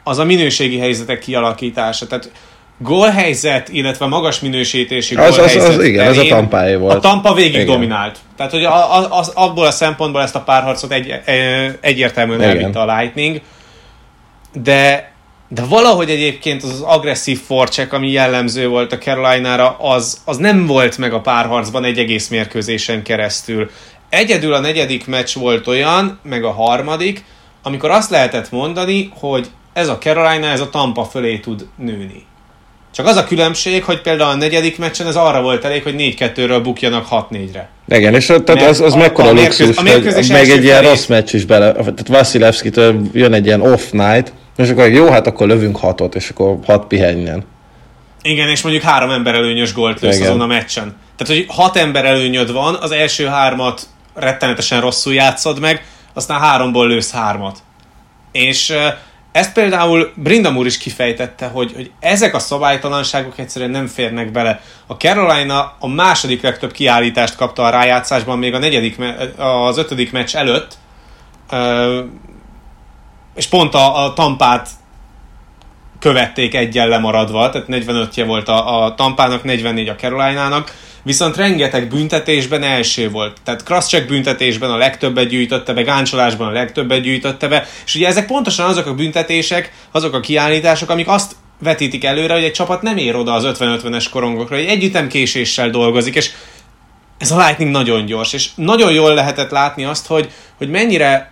az a minőségi helyzetek kialakítása. Tehát gólhelyzet, illetve magas minősítési az, gólhelyzet az, az, igen, ez a tampáé volt. A tampa végig igen. Igen. dominált. Tehát, hogy a, a, az, abból a szempontból ezt a párharcot egy, e, egyértelműen Igen. elvitte a Lightning. De, de valahogy egyébként az, az agresszív forcsek, ami jellemző volt a Carolina-ra, az, az nem volt meg a párharcban egy egész mérkőzésen keresztül. Egyedül a negyedik meccs volt olyan, meg a harmadik, amikor azt lehetett mondani, hogy ez a Carolina, ez a Tampa fölé tud nőni. Csak az a különbség, hogy például a negyedik meccsen ez arra volt elég, hogy 4-2-ről bukjanak 6-4-re. Igen, és tehát Mert az, az a- mekkora a luxus, a hogy meg egy ilyen rossz meccs is bele, tehát Vasilevskitől jön egy ilyen off night, és akkor jó, hát akkor lövünk hatot, és akkor hat pihenjen. Igen, és mondjuk három ember előnyös gólt lősz azon a meccsen. Tehát, hogy hat ember előnyöd van, az első hármat rettenetesen rosszul játszod meg, aztán háromból lősz hármat. És ezt például Brindam úr is kifejtette, hogy, hogy ezek a szabálytalanságok egyszerűen nem férnek bele. A Carolina a második legtöbb kiállítást kapta a rájátszásban, még a negyedik, az ötödik meccs előtt, és pont a, a tampát követték egyen lemaradva, tehát 45-je volt a, a Tampának, 44 a Carolina-nak, viszont rengeteg büntetésben első volt. Tehát crosscheck büntetésben a legtöbbet gyűjtötte be, gáncsolásban a legtöbbet gyűjtötte be, és ugye ezek pontosan azok a büntetések, azok a kiállítások, amik azt vetítik előre, hogy egy csapat nem ér oda az 50-50-es korongokra, hogy egy ütemkéséssel dolgozik, és ez a Lightning nagyon gyors, és nagyon jól lehetett látni azt, hogy, hogy mennyire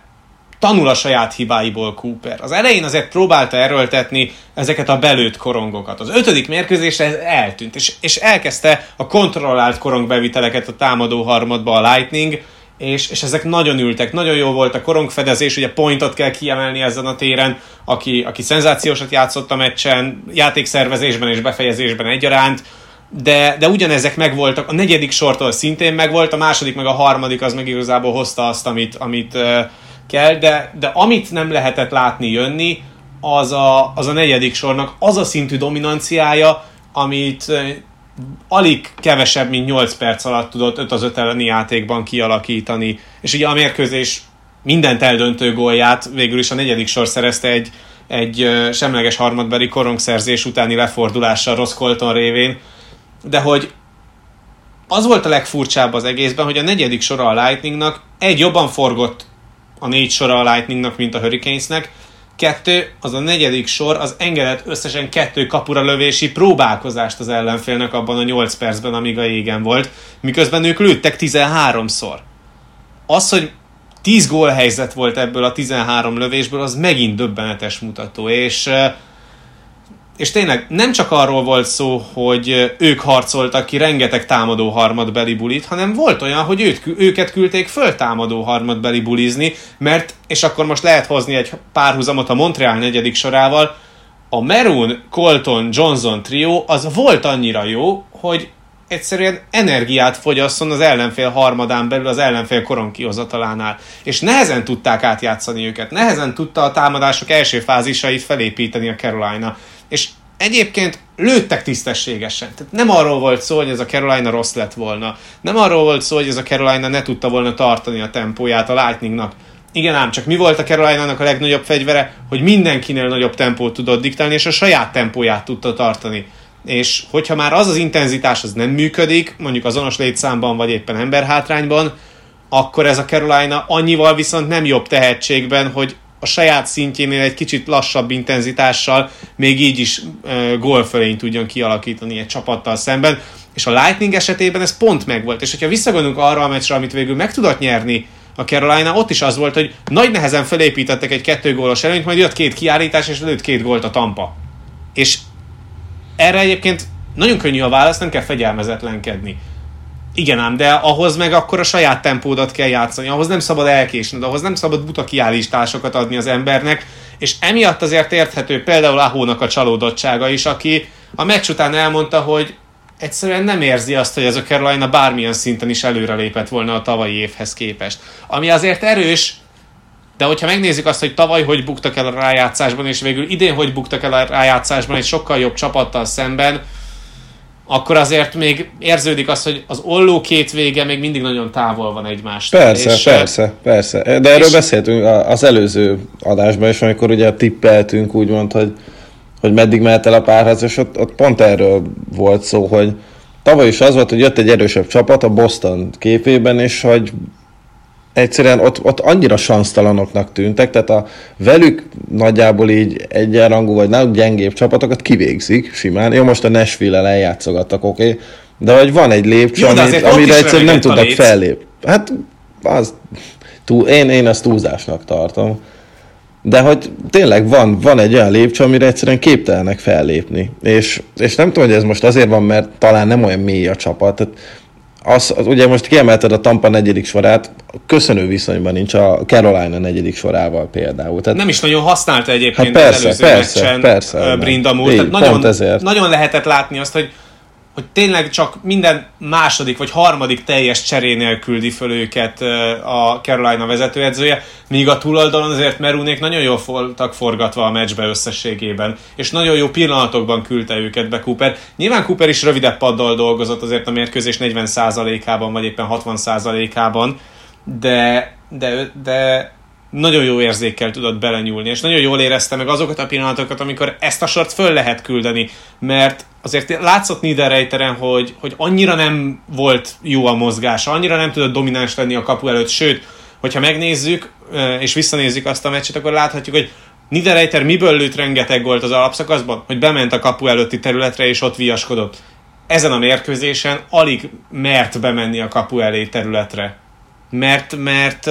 tanul a saját hibáiból Cooper. Az elején azért próbálta erőltetni ezeket a belőtt korongokat. Az ötödik mérkőzésre ez eltűnt, és, és elkezdte a kontrollált korongbeviteleket a támadó harmadba a Lightning, és, és ezek nagyon ültek, nagyon jó volt a korongfedezés, ugye pointot kell kiemelni ezen a téren, aki, aki szenzációsat játszott a meccsen, játékszervezésben és befejezésben egyaránt, de, de ugyanezek megvoltak, a negyedik sortól szintén megvolt, a második meg a harmadik az meg igazából hozta azt, amit, amit uh, kell, de, de amit nem lehetett látni jönni, az a, az a negyedik sornak az a szintű dominanciája, amit alig kevesebb, mint 8 perc alatt tudott 5 az 5 elleni játékban kialakítani. És ugye a mérkőzés mindent eldöntő gólját végül is a negyedik sor szerezte egy, egy semleges harmadbeli korongszerzés utáni lefordulással Ross Colton révén, de hogy az volt a legfurcsább az egészben, hogy a negyedik sora a Lightningnak egy jobban forgott a négy sora a Lightningnak, mint a Hurricanesnek, kettő, az a negyedik sor, az engedett összesen kettő kapura lövési próbálkozást az ellenfélnek abban a 8 percben, amíg a égen volt, miközben ők lőttek 13-szor. Az, hogy 10 gólhelyzet volt ebből a 13 lövésből, az megint döbbenetes mutató, és eh, és tényleg nem csak arról volt szó, hogy ők harcoltak ki rengeteg támadó harmadbeli bulit, hanem volt olyan, hogy őt, őket küldték föl támadó harmadbeli bulizni, mert, és akkor most lehet hozni egy párhuzamot a Montreal negyedik sorával, a Maroon, Colton, Johnson trió az volt annyira jó, hogy egyszerűen energiát fogyasszon az ellenfél harmadán belül az ellenfél koron kihozatalánál. És nehezen tudták átjátszani őket, nehezen tudta a támadások első fázisait felépíteni a Carolina. És egyébként lőttek tisztességesen. Tehát nem arról volt szó, hogy ez a Carolina rossz lett volna. Nem arról volt szó, hogy ez a Carolina ne tudta volna tartani a tempóját a Lightningnak. Igen ám, csak mi volt a Carolina-nak a legnagyobb fegyvere? Hogy mindenkinél nagyobb tempót tudott diktálni, és a saját tempóját tudta tartani. És hogyha már az az intenzitás az nem működik, mondjuk azonos létszámban, vagy éppen emberhátrányban, akkor ez a Carolina annyival viszont nem jobb tehetségben, hogy a saját szintjénél egy kicsit lassabb intenzitással még így is uh, gólfölényt tudjon kialakítani egy csapattal szemben. És a Lightning esetében ez pont megvolt. És hogyha visszagondolunk arra a meccsre, amit végül meg tudott nyerni a Carolina, ott is az volt, hogy nagy nehezen felépítettek egy kettő gólos előnyt, majd jött két kiállítás, és lőtt két gólt a Tampa. És erre egyébként nagyon könnyű a válasz, nem kell fegyelmezetlenkedni. Igen ám, de ahhoz meg akkor a saját tempódat kell játszani, ahhoz nem szabad elkésned, ahhoz nem szabad buta kiállításokat adni az embernek, és emiatt azért érthető például Ahónak a csalódottsága is, aki a meccs után elmondta, hogy egyszerűen nem érzi azt, hogy ez a Carolina bármilyen szinten is előrelépett volna a tavalyi évhez képest. Ami azért erős, de hogyha megnézzük azt, hogy tavaly hogy buktak el a rájátszásban, és végül idén hogy buktak el a rájátszásban egy sokkal jobb csapattal szemben, akkor azért még érződik az, hogy az olló két vége még mindig nagyon távol van egymástól. Persze, és, persze, persze. De erről és... beszéltünk az előző adásban is, amikor ugye tippeltünk úgymond, hogy, hogy meddig mehet el a párharc, és ott, ott pont erről volt szó, hogy tavaly is az volt, hogy jött egy erősebb csapat a Boston képében, és hogy egyszerűen ott, ott annyira sansztalanoknak tűntek, tehát a velük nagyjából így egyenrangú vagy náluk gyengébb csapatokat kivégzik simán. Jó, most a Nashville-el eljátszogattak, oké, okay, de hogy van egy lépcső, amit, amire egyszerűen nem tudnak fellép. Hát az, túl, én, én ezt túlzásnak tartom. De hogy tényleg van, van egy olyan lépcső, amire egyszerűen képtelenek fellépni. És, és nem tudom, hogy ez most azért van, mert talán nem olyan mély a csapat. Tehát az, az, ugye most kiemelted a Tampa negyedik sorát, köszönő viszonyban nincs a Carolina negyedik sorával például. Tehát, nem is nagyon használta egyébként hát persze, az előző persze, meccsen persze, Brindamur. Tehát nagyon, ezért. nagyon lehetett látni azt, hogy hogy tényleg csak minden második vagy harmadik teljes cserénél küldi föl őket a Carolina vezetőedzője, míg a túloldalon azért Merúnék nagyon jól voltak forgatva a meccsbe összességében, és nagyon jó pillanatokban küldte őket be Cooper. Nyilván Cooper is rövidebb paddal dolgozott azért a mérkőzés 40%-ában, vagy éppen 60%-ában, de, de, de nagyon jó érzékkel tudott belenyúlni, és nagyon jól érezte meg azokat a pillanatokat, amikor ezt a sort föl lehet küldeni, mert azért látszott Niederreiteren, hogy, hogy annyira nem volt jó a mozgása, annyira nem tudott domináns lenni a kapu előtt, sőt, hogyha megnézzük, és visszanézzük azt a meccset, akkor láthatjuk, hogy Niederreiter miből lőtt rengeteg gólt az alapszakaszban? Hogy bement a kapu előtti területre, és ott viaskodott. Ezen a mérkőzésen alig mert bemenni a kapu elé területre. Mert, mert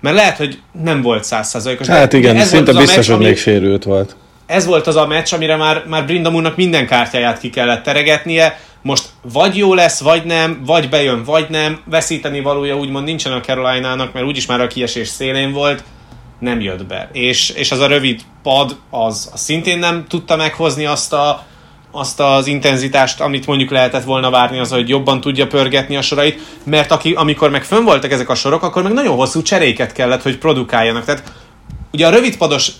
mert lehet, hogy nem volt százszázalékos. Hát igen, ez szinte biztos, meccs, hogy még sérült volt. Ez volt az a meccs, amire már, már Brindamurnak minden kártyáját ki kellett teregetnie. Most vagy jó lesz, vagy nem, vagy bejön, vagy nem. Veszíteni valója úgymond nincsen a Carolina-nak, mert úgyis már a kiesés szélén volt nem jött be. És, és az a rövid pad, az, az szintén nem tudta meghozni azt a, azt az intenzitást, amit mondjuk lehetett volna várni az, hogy jobban tudja pörgetni a sorait, mert aki, amikor meg fönn voltak ezek a sorok, akkor meg nagyon hosszú cseréket kellett, hogy produkáljanak. Tehát ugye a rövidpados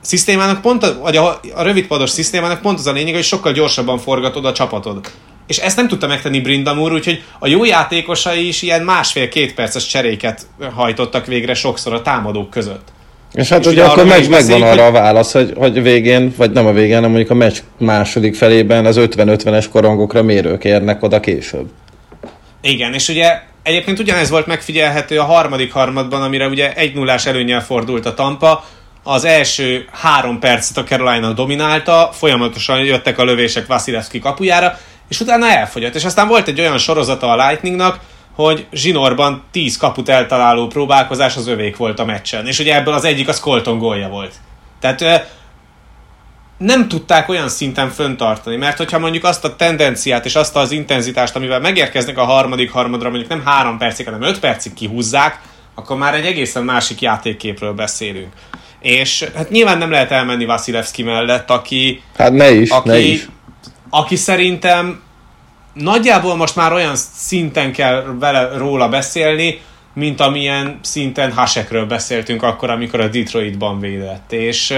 szisztémának pont, a, vagy a, a rövidpados szisztémának pont az a lényeg, hogy sokkal gyorsabban forgatod a csapatod. És ezt nem tudta megtenni Brindamur, úgyhogy a jó játékosai is ilyen másfél-két perces cseréket hajtottak végre sokszor a támadók között. És hát és ugye akkor meg, megvan arra a válasz, hogy, hogy végén, vagy nem a végén, hanem mondjuk a meccs második felében az 50-50-es korongokra mérők érnek oda később. Igen, és ugye egyébként ugyanez volt megfigyelhető a harmadik harmadban, amire ugye egy nullás előnyel fordult a Tampa, az első három percet a Carolina dominálta, folyamatosan jöttek a lövések Vasilevski kapujára, és utána elfogyott. És aztán volt egy olyan sorozata a Lightningnak, hogy zsinórban 10 kaput eltaláló próbálkozás az övék volt a meccsen. És ugye ebből az egyik az Colton gólja volt. Tehát nem tudták olyan szinten föntartani, mert hogyha mondjuk azt a tendenciát és azt az intenzitást, amivel megérkeznek a harmadik harmadra, mondjuk nem három percig, hanem öt percig kihúzzák, akkor már egy egészen másik játékképről beszélünk. És hát nyilván nem lehet elmenni Vasilevski mellett, aki... Hát ne is, aki, ne is. Aki szerintem nagyjából most már olyan szinten kell vele róla beszélni, mint amilyen szinten Hasekről beszéltünk akkor, amikor a Detroitban védett. És,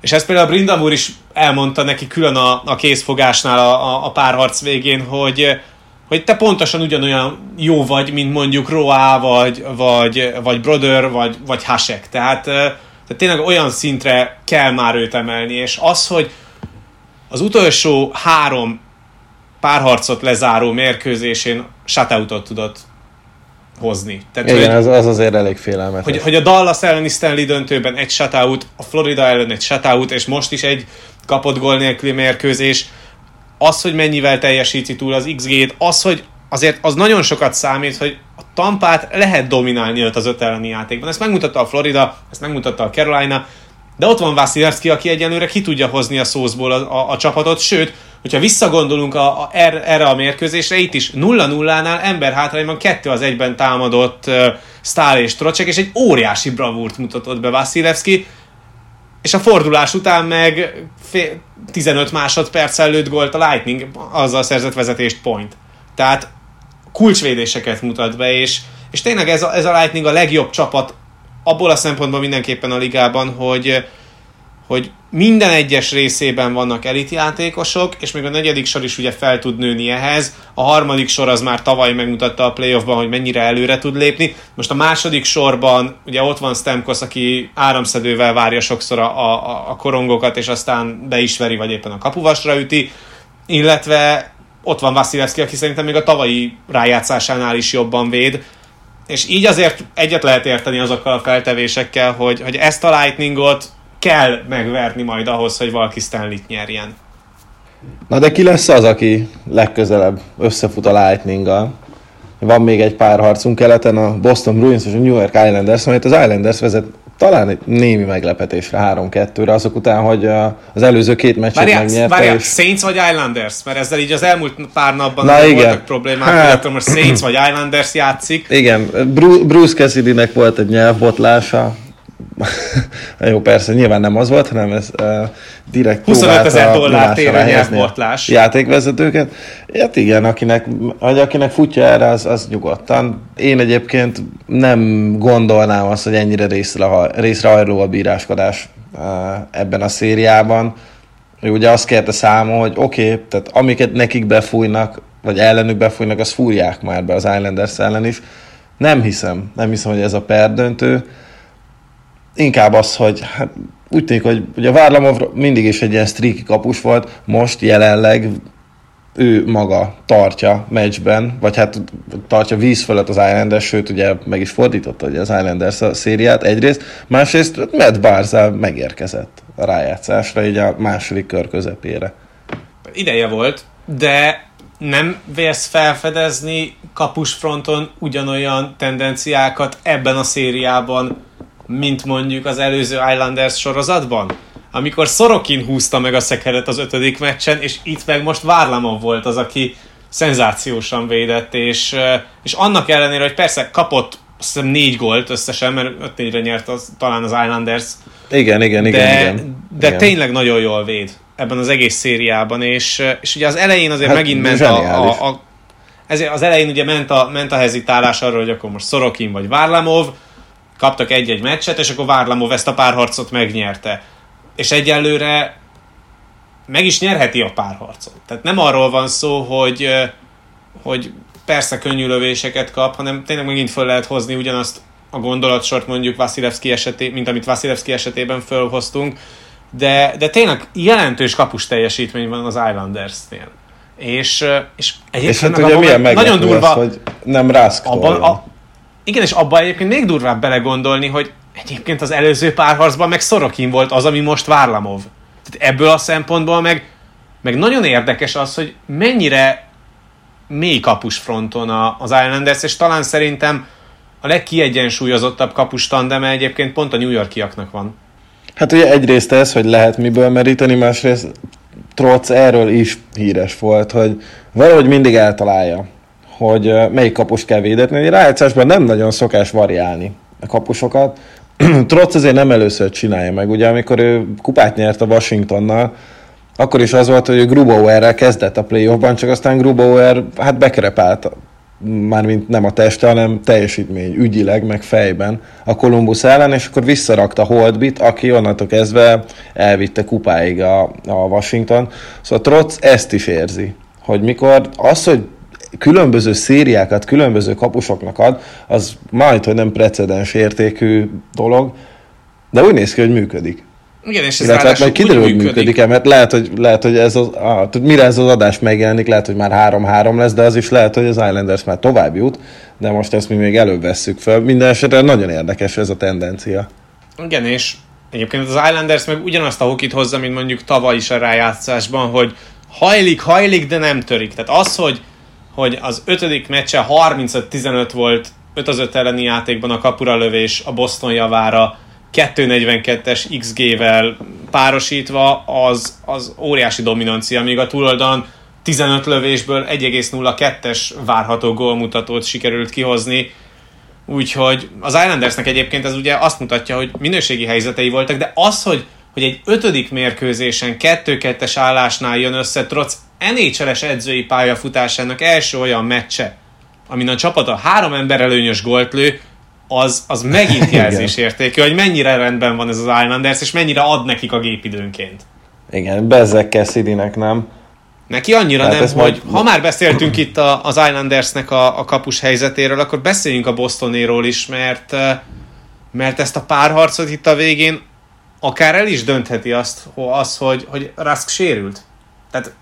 és ezt például Brindamur is elmondta neki külön a, a készfogásnál a, a, a párharc végén, hogy, hogy te pontosan ugyanolyan jó vagy, mint mondjuk Roa, vagy, vagy, vagy Brother, vagy, vagy Hasek. Tehát, tehát tényleg olyan szintre kell már őt emelni, és az, hogy az utolsó három párharcot lezáró mérkőzésén shutoutot tudott hozni. Tehát, Igen, hogy, az, az azért elég félelmetes. Hogy, hogy a Dallas elleni Stanley döntőben egy shutout, a Florida ellen egy shutout, és most is egy kapott gól nélküli mérkőzés, az, hogy mennyivel teljesíti túl az XG-t, az, hogy azért az nagyon sokat számít, hogy a Tampát lehet dominálni az öt elleni játékban. Ezt megmutatta a Florida, ezt megmutatta a Carolina, de ott van Vasilevski, aki egyenlőre ki tudja hozni a szószból a, a, a csapatot, sőt, hogyha visszagondolunk a, a, er, erre a mérkőzésre, itt is 0-0-nál ember hátrányban kettő az egyben támadott uh, Stál és Trocek, és egy óriási bravúrt mutatott be Vasilevski, és a fordulás után meg fél, 15 másodperc előtt gólt a Lightning, azzal szerzett vezetést point. Tehát kulcsvédéseket mutat be, és, és tényleg ez a, ez a Lightning a legjobb csapat abból a szempontból mindenképpen a ligában, hogy, hogy minden egyes részében vannak elitjátékosok, és még a negyedik sor is ugye fel tud nőni ehhez. A harmadik sor az már tavaly megmutatta a playoffban, hogy mennyire előre tud lépni. Most a második sorban ugye ott van Stemkos, aki áramszedővel várja sokszor a, a, a korongokat, és aztán be is veri, vagy éppen a kapuvasra üti. Illetve ott van Vasilevski, aki szerintem még a tavalyi rájátszásánál is jobban véd. És így azért egyet lehet érteni azokkal a feltevésekkel, hogy, hogy ezt a Lightningot kell megverni majd ahhoz, hogy valaki Stanley-t nyerjen. Na de ki lesz az, aki legközelebb összefut a lightning Van még egy pár harcunk keleten, a Boston Bruins és a New York Islanders, majd az Islanders vezet talán egy némi meglepetésre 3-2-re, azok után, hogy az előző két meccset várjál, megnyerte. Várjál, és... Saints vagy Islanders? Mert ezzel így az elmúlt pár napban Na, igen. voltak problémák, hát... most Saints vagy Islanders játszik. Igen, Bruce Cassidy-nek volt egy nyelvbotlása, Jó, persze, nyilván nem az volt, hanem ez uh, direkt 25 ezer dollár térő nyelvportlás. Játékvezetőket. Hát igen, akinek, akinek futja erre, az, az nyugodtan. Én egyébként nem gondolnám azt, hogy ennyire részre, részrehajló a bíráskodás uh, ebben a szériában. Ő ugye azt kérte számon, hogy oké, okay, tehát amiket nekik befújnak, vagy ellenük befújnak, az fúrják már be az Islanders ellen is. Nem hiszem, nem hiszem, hogy ez a perdöntő inkább az, hogy hát úgy tűnik, hogy ugye a Várlamov mindig is egy ilyen streaky kapus volt, most jelenleg ő maga tartja meccsben, vagy hát tartja víz fölött az Islanders, sőt ugye meg is fordította ugye az Islanders a szériát egyrészt, másrészt Matt Barzal megérkezett a rájátszásra, így a második kör közepére. Ideje volt, de nem vélsz felfedezni kapusfronton ugyanolyan tendenciákat ebben a szériában, mint mondjuk az előző Islanders sorozatban? Amikor Sorokin húzta meg a szekeret az ötödik meccsen, és itt meg most Várlamov volt az, aki szenzációsan védett, és, és annak ellenére, hogy persze kapott azt hiszem négy gólt összesen, mert öt négyre nyert az, talán az Islanders. Igen, igen, igen. De, igen, de igen. tényleg nagyon jól véd ebben az egész szériában, és, és ugye az elején azért hát, megint ment a, a, a ezért az elején ugye ment a, ment a hezitálás arról, hogy akkor most Sorokin vagy Várlamov, kaptak egy-egy meccset, és akkor Várlamov ezt a párharcot megnyerte. És egyelőre meg is nyerheti a párharcot. Tehát nem arról van szó, hogy, hogy persze könnyű lövéseket kap, hanem tényleg megint föl lehet hozni ugyanazt a gondolatsort mondjuk Vasilevski esetében, mint amit Vasilevski esetében fölhoztunk, de, de tényleg jelentős kapus teljesítmény van az Islanders-nél. És, és egyébként és hát ugye milyen nagyon durva, az, hogy nem rászk abban, a, igen, és abban egyébként még durvább belegondolni, hogy egyébként az előző párharcban meg Szorokin volt az, ami most Várlamov. Tehát ebből a szempontból meg, meg nagyon érdekes az, hogy mennyire mély kapus fronton az Islanders, és talán szerintem a legkiegyensúlyozottabb kapus tandeme egyébként pont a New Yorkiaknak van. Hát ugye egyrészt ez, hogy lehet miből meríteni, másrészt Trotz erről is híres volt, hogy valahogy mindig eltalálja hogy melyik kapust kell védetni. Rájátszásban nem nagyon szokás variálni a kapusokat. Trotz azért nem először csinálja meg. Ugye amikor ő kupát nyert a Washingtonnal, akkor is az volt, hogy Grubauerrel kezdett a playoffban, csak aztán Grubauer hát bekrepált mármint nem a teste, hanem teljesítmény ügyileg, meg fejben a Columbus ellen, és akkor visszarakta Holdbit, aki onnantól kezdve elvitte kupáig a, a Washington. Szóval Trotz ezt is érzi, hogy mikor az, hogy különböző szériákat különböző kapusoknak ad, az majd, hogy nem precedens értékű dolog, de úgy néz ki, hogy működik. Igen, és ez Illetve hát majd kiderül, hogy működik-e, mert lehet, hogy, lehet, hogy ez az, ah, mire ez az adás megjelenik, lehet, hogy már 3-3 lesz, de az is lehet, hogy az Islanders már tovább jut, de most ezt mi még előbb vesszük fel. Minden esetre nagyon érdekes ez a tendencia. Igen, és egyébként az Islanders meg ugyanazt a hokit hozza, mint mondjuk tavaly is a rájátszásban, hogy hajlik, hajlik, de nem törik. Tehát az, hogy hogy az ötödik meccse 35-15 volt 5 az 5 elleni játékban a kapura lövés a Boston javára, 242-es XG-vel párosítva, az, az óriási dominancia, míg a túloldalon 15 lövésből 1,02-es várható gólmutatót sikerült kihozni, úgyhogy az Islandersnek egyébként ez ugye azt mutatja, hogy minőségi helyzetei voltak, de az, hogy, hogy egy ötödik mérkőzésen 2-2-es állásnál jön össze Trotz NHL-es edzői pályafutásának első olyan meccse, amin a csapata három ember előnyös gólt lő, az, az megint jelzésértékű, hogy mennyire rendben van ez az Islanders, és mennyire ad nekik a gépidőnként. Igen, bezzek Cassidy-nek nem. Neki annyira hát nem, hogy majd... ha már beszéltünk itt a, az Islandersnek a, a kapus helyzetéről, akkor beszéljünk a Bostonéról is, mert, mert ezt a párharcot itt a végén akár el is döntheti azt, az, hogy, hogy Rask sérült. Tehát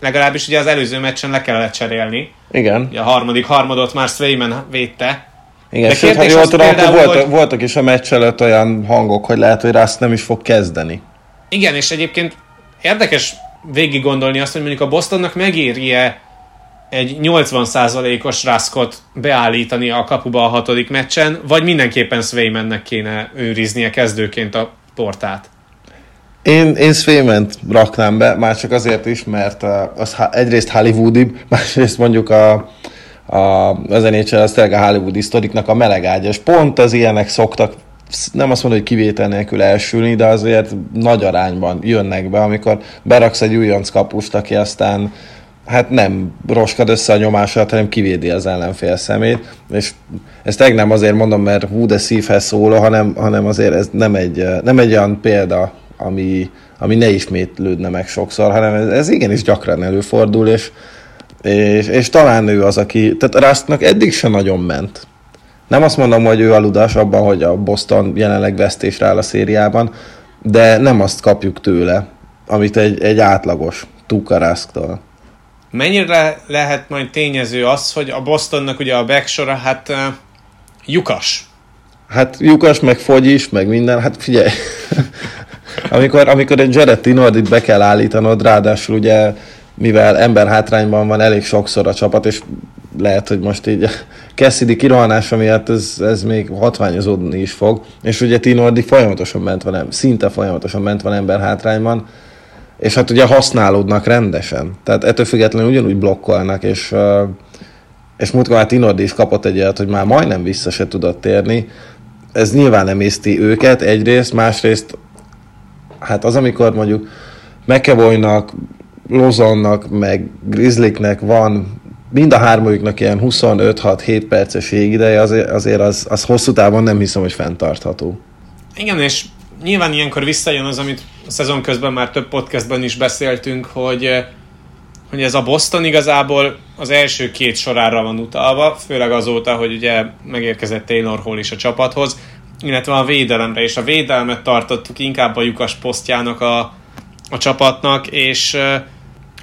legalábbis ugye az előző meccsen le kellett cserélni. Igen. Ugye a harmadik harmadot már Swayman védte. Igen, De sőt, ha jól tudom, akkor voltak, hogy... voltak is a meccs előtt olyan hangok, hogy lehet, hogy Rask nem is fog kezdeni. Igen, és egyébként érdekes végig gondolni azt, hogy mondjuk a Bostonnak megéri-e egy 80%-os Raskot beállítani a kapuba a hatodik meccsen, vagy mindenképpen Swaymannek kéne őriznie kezdőként a portát? Én, én Swayment raknám be, már csak azért is, mert az egyrészt hollywoodi, másrészt mondjuk a, a, az NHL az tényleg a hollywoodi sztoriknak a melegágya, és pont az ilyenek szoktak nem azt mondom, hogy kivétel nélkül elsülni, de azért nagy arányban jönnek be, amikor beraksz egy újonc kapust, aki aztán hát nem roskad össze a nyomását, hanem kivédi az ellenfél szemét, és ezt tényleg nem azért mondom, mert hú, de szívhez szóló, hanem, hanem azért ez nem egy, nem egy olyan példa, ami, ami ne ismétlődne meg sokszor, hanem ez, ez igenis gyakran előfordul, és, és, és talán ő az, aki, tehát Rastnak eddig sem nagyon ment. Nem azt mondom, hogy ő aludas abban, hogy a Boston jelenleg vesztésre áll a szériában, de nem azt kapjuk tőle, amit egy, egy átlagos Tukaraszktól. Mennyire lehet majd tényező az, hogy a Bostonnak ugye a backsora, hát uh, lyukas. Hát lyukas, meg fogy is, meg minden, hát figyelj. Amikor, amikor egy Jared Tinordit be kell állítanod, ráadásul ugye mivel ember hátrányban van elég sokszor a csapat, és lehet, hogy most így Cassidy kirohanása miatt ez, ez még hatványozódni is fog, és ugye Tinordi folyamatosan ment van, szinte folyamatosan ment van ember hátrányban, és hát ugye használódnak rendesen. Tehát ettől függetlenül ugyanúgy blokkolnak, és, és múltkor már Tinordi is kapott egy olyat, hogy már majdnem vissza se tudott térni. Ez nyilván nem észti őket egyrészt, másrészt hát az, amikor mondjuk McEvoynak, Lozonnak, meg Grizzliknek van mind a hármójuknak ilyen 25-6-7 perces ideje, azért, az, az hosszú távon nem hiszem, hogy fenntartható. Igen, és nyilván ilyenkor visszajön az, amit a szezon közben már több podcastban is beszéltünk, hogy, hogy ez a Boston igazából az első két sorára van utalva, főleg azóta, hogy ugye megérkezett Taylor Hall is a csapathoz, illetve a védelemre, és a védelmet tartottuk inkább a lyukas posztjának a, a csapatnak, és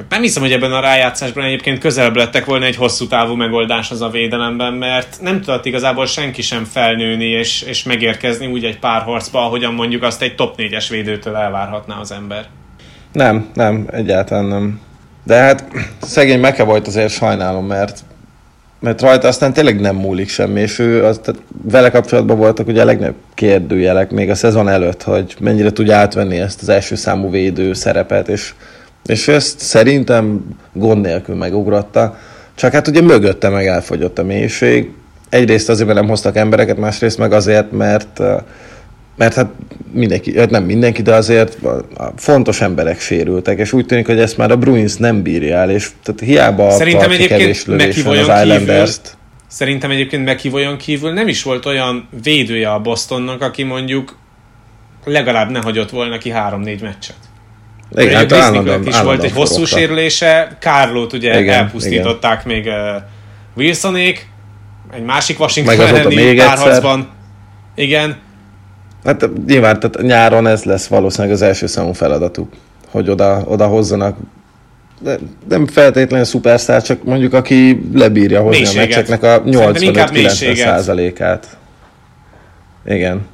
nem hiszem, hogy ebben a rájátszásban egyébként közelebb lettek volna egy hosszú távú megoldás az a védelemben, mert nem tudott igazából senki sem felnőni és, és megérkezni úgy egy pár harcba, ahogyan mondjuk azt egy top 4-es védőtől elvárhatná az ember. Nem, nem, egyáltalán nem. De hát szegény Meke volt azért sajnálom, mert mert rajta aztán tényleg nem múlik semmi, és ő, az, tehát vele kapcsolatban voltak ugye a legnagyobb kérdőjelek még a szezon előtt, hogy mennyire tudja átvenni ezt az első számú védő szerepet, és és ezt szerintem gond nélkül megugratta. Csak hát ugye mögötte meg elfogyott a mélység. Egyrészt azért, mert nem hoztak embereket, másrészt meg azért, mert mert hát mindenki, hát nem mindenki, de azért fontos emberek sérültek, és úgy tűnik, hogy ezt már a Bruins nem bírja el, és tehát hiába Szerintem egyébként az islanders Szerintem egyébként meghívójon kívül nem is volt olyan védője a Bostonnak, aki mondjuk legalább ne hagyott volna ki három-négy meccset. Igen, hát állandóan, is volt egy hosszú forogta. sérülése, Kárlót ugye igen, elpusztították igen. még uh, Wilsonék, egy másik Washington elleni párharcban. Igen. Hát nyilván tehát nyáron ez lesz valószínűleg az első számú feladatuk, hogy oda, oda hozzanak de nem feltétlenül szupersztár, csak mondjuk aki lebírja hozni mélységet. a meccseknek a 85-90 százalékát. Igen.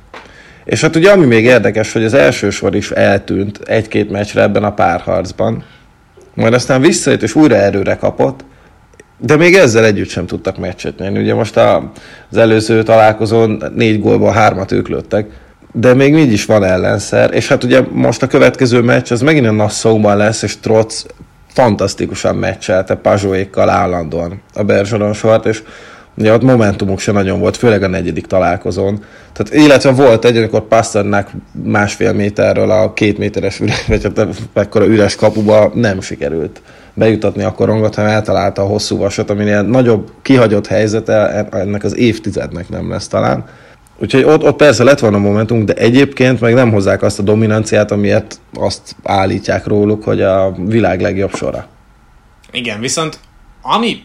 És hát ugye ami még érdekes, hogy az első sor is eltűnt egy-két meccsre ebben a párharcban, majd aztán visszajött és újra erőre kapott, de még ezzel együtt sem tudtak meccset nyerni. Ugye most a, az előző találkozón négy gólból hármat ők lőttek. De még így is van ellenszer, és hát ugye most a következő meccs, az megint a Nassau-ban lesz, és Trotz fantasztikusan meccselte Pazsóékkal állandóan a Bergeron sort, és ugye ott momentumuk se nagyon volt, főleg a negyedik találkozón. Tehát, illetve volt egy, amikor Pasternak másfél méterről a két méteres üres, vagy hát ekkora üres kapuba nem sikerült bejutatni a korongot, hanem eltalálta a hosszú vasat, aminél nagyobb kihagyott helyzete ennek az évtizednek nem lesz talán. Úgyhogy ott, ott persze lett volna momentum, de egyébként meg nem hozzák azt a dominanciát, amiért azt állítják róluk, hogy a világ legjobb sora. Igen, viszont ami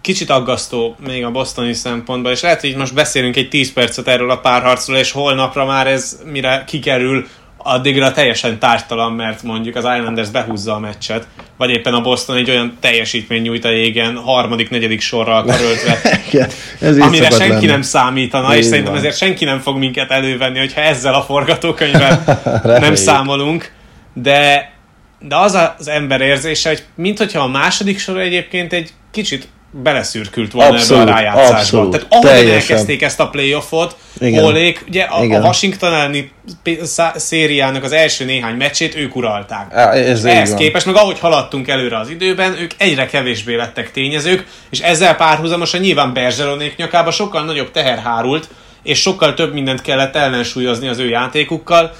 kicsit aggasztó még a bostoni szempontból, és lehet, hogy most beszélünk egy 10 percet erről a párharcról, és holnapra már ez mire kikerül, addigra teljesen tártalan, mert mondjuk az Islanders behúzza a meccset, vagy éppen a Boston egy olyan teljesítmény nyújt a jégen, harmadik, negyedik sorral karöltve, Igen, ez amire senki lenni. nem számítana, Így és szerintem van. ezért senki nem fog minket elővenni, hogyha ezzel a forgatókönyvvel nem számolunk, de, de az az ember érzése, hogy minthogyha a második sor egyébként egy kicsit beleszürkült volna Abszolút, ebbe a rájátszásba. abszolút, Tehát ahogyan teljesen. elkezdték ezt a playoffot, Igen. Olék, ugye a, a Igen. Washington elleni szériának az első néhány meccsét ők uralták. Á, ez Ehhez képest, meg ahogy haladtunk előre az időben, ők egyre kevésbé lettek tényezők, és ezzel párhuzamosan nyilván Bergeronék nyakába sokkal nagyobb teher hárult, és sokkal több mindent kellett ellensúlyozni az ő játékukkal,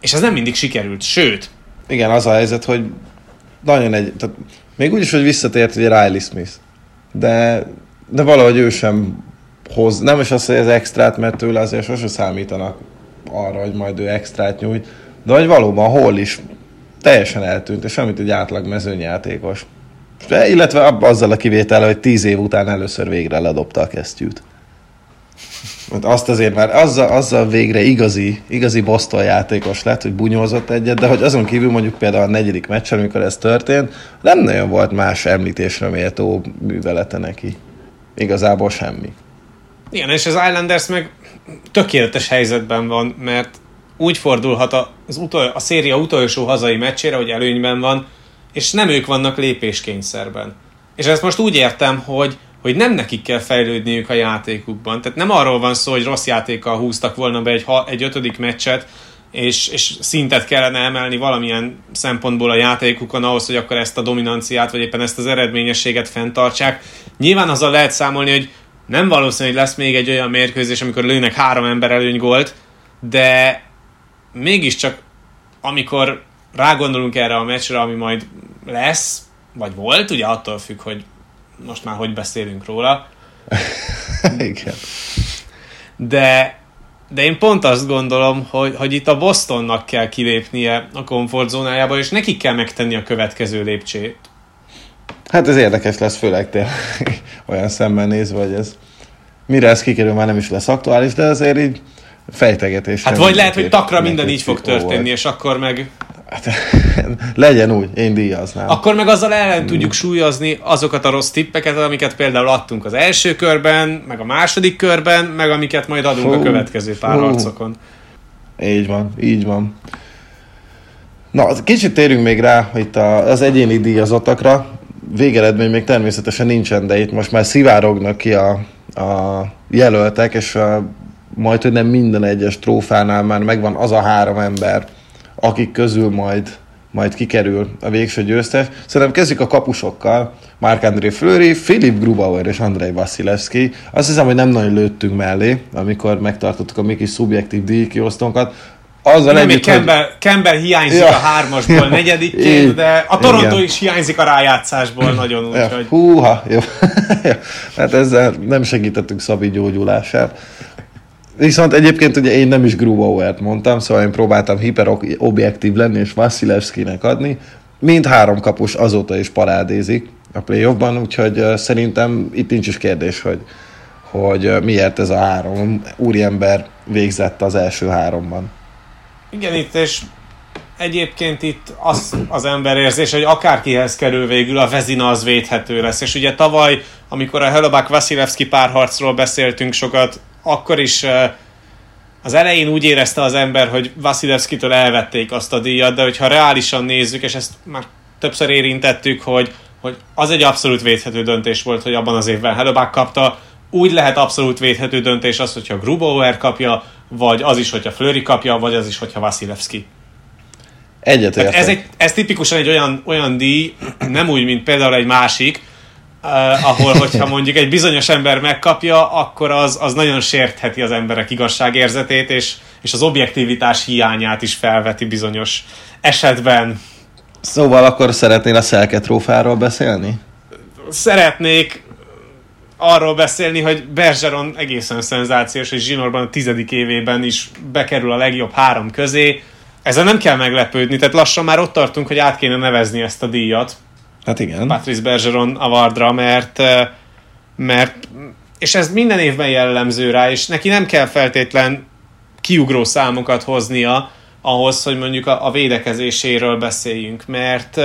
és ez nem mindig sikerült. Sőt, Igen, az a helyzet, hogy nagyon egy... Tehát még úgy is, hogy visszatért ugye Riley Smith, de, de valahogy ő sem hoz, nem is az, hogy ez extrát, mert tőle azért sose számítanak arra, hogy majd ő extrát nyújt, de hogy valóban hol is teljesen eltűnt, és amit egy átlag mezőnyjátékos. De, illetve azzal a kivétel, hogy tíz év után először végre ledobta a kesztyűt. Mert azt azért már azzal, azzal végre igazi, igazi Boston játékos lett, hogy bunyózott egyet, de hogy azon kívül mondjuk például a negyedik meccsen, amikor ez történt, nem nagyon volt más említésre méltó művelete neki. Igazából semmi. Igen, és az Islanders meg tökéletes helyzetben van, mert úgy fordulhat az utol, a széria utolsó hazai meccsére, hogy előnyben van, és nem ők vannak lépéskényszerben. És ezt most úgy értem, hogy, hogy nem nekik kell fejlődniük a játékukban. Tehát nem arról van szó, hogy rossz játékkal húztak volna be egy, egy ötödik meccset, és, és szintet kellene emelni valamilyen szempontból a játékukon ahhoz, hogy akkor ezt a dominanciát, vagy éppen ezt az eredményességet fenntartsák. Nyilván azzal lehet számolni, hogy nem valószínű, hogy lesz még egy olyan mérkőzés, amikor lőnek három ember előny gólt, de mégiscsak amikor rágondolunk erre a meccsre, ami majd lesz, vagy volt, ugye attól függ, hogy most már hogy beszélünk róla, Igen. de, de én pont azt gondolom, hogy, hogy itt a Bostonnak kell kilépnie a komfortzónájába, és nekik kell megtenni a következő lépcsét. Hát ez érdekes lesz, főleg tényleg olyan szemmel nézve, hogy ez mire ez kikerül, már nem is lesz aktuális, de azért így fejtegetés. Hát vagy lehet, hogy takra minden így fog történni, és akkor meg, Hát, legyen úgy, én díjaznám. akkor meg azzal ellen tudjuk súlyozni azokat a rossz tippeket, amiket például adtunk az első körben, meg a második körben, meg amiket majd adunk a Fú, következő pár fú. harcokon. Így van, így van. Na, kicsit térünk még rá itt a, az egyéni díjazottakra. Végeredmény még természetesen nincsen, de itt most már szivárognak ki a, a jelöltek, és a, majd, hogy nem minden egyes trófánál már megvan az a három ember, akik közül majd, majd kikerül a végső győztes. Szerintem kezdjük a kapusokkal. Marc-André Fleury, Philip Grubauer és Andrei Vasilevski. Azt hiszem, hogy nem nagyon lőttünk mellé, amikor megtartottuk a mi kis szubjektív díjkiosztónkat. Azzal Nem, együtt, hogy- Campbell, Campbell hiányzik Ja. a hármasból negyedikként, Így. de a Toronto Igen. is hiányzik a rájátszásból nagyon, Ja, úgyhogy... húha, jó. hát ezzel nem segítettünk Szabi gyógyulását. Viszont egyébként ugye én nem is Grubauert mondtam, szóval én próbáltam hiperobjektív lenni és Vasilevskinek adni. Mind három kapus azóta is parádézik a playoffban, úgyhogy szerintem itt nincs is kérdés, hogy, hogy miért ez a három úriember végzett az első háromban. Igen, itt és egyébként itt az, az ember érzés, hogy akárkihez kerül végül, a Vezina az védhető lesz. És ugye tavaly, amikor a Helobák Vasilevski párharcról beszéltünk sokat, akkor is az elején úgy érezte az ember, hogy Vasilevskitől elvették azt a díjat, de hogyha reálisan nézzük, és ezt már többször érintettük, hogy, hogy az egy abszolút védhető döntés volt, hogy abban az évben Helobák kapta, úgy lehet abszolút védhető döntés az, hogyha Grubauer kapja, vagy az is, hogyha Fleury kapja, vagy az is, hogyha Vasilevski. Egyetértek. Ez, egy, ez tipikusan egy olyan, olyan díj, nem úgy, mint például egy másik, uh, ahol, hogyha mondjuk egy bizonyos ember megkapja, akkor az, az nagyon sértheti az emberek igazságérzetét, és, és az objektivitás hiányát is felveti bizonyos esetben. Szóval akkor szeretnél a Szelke trófáról beszélni? Szeretnék arról beszélni, hogy Bergeron egészen szenzációs, és Zsinorban a tizedik évében is bekerül a legjobb három közé. Ezzel nem kell meglepődni, tehát lassan már ott tartunk, hogy át kéne nevezni ezt a díjat. Hát igen. Patrice Bergeron Awardra, mert, mert és ez minden évben jellemző rá, és neki nem kell feltétlen kiugró számokat hoznia ahhoz, hogy mondjuk a, a védekezéséről beszéljünk, mert,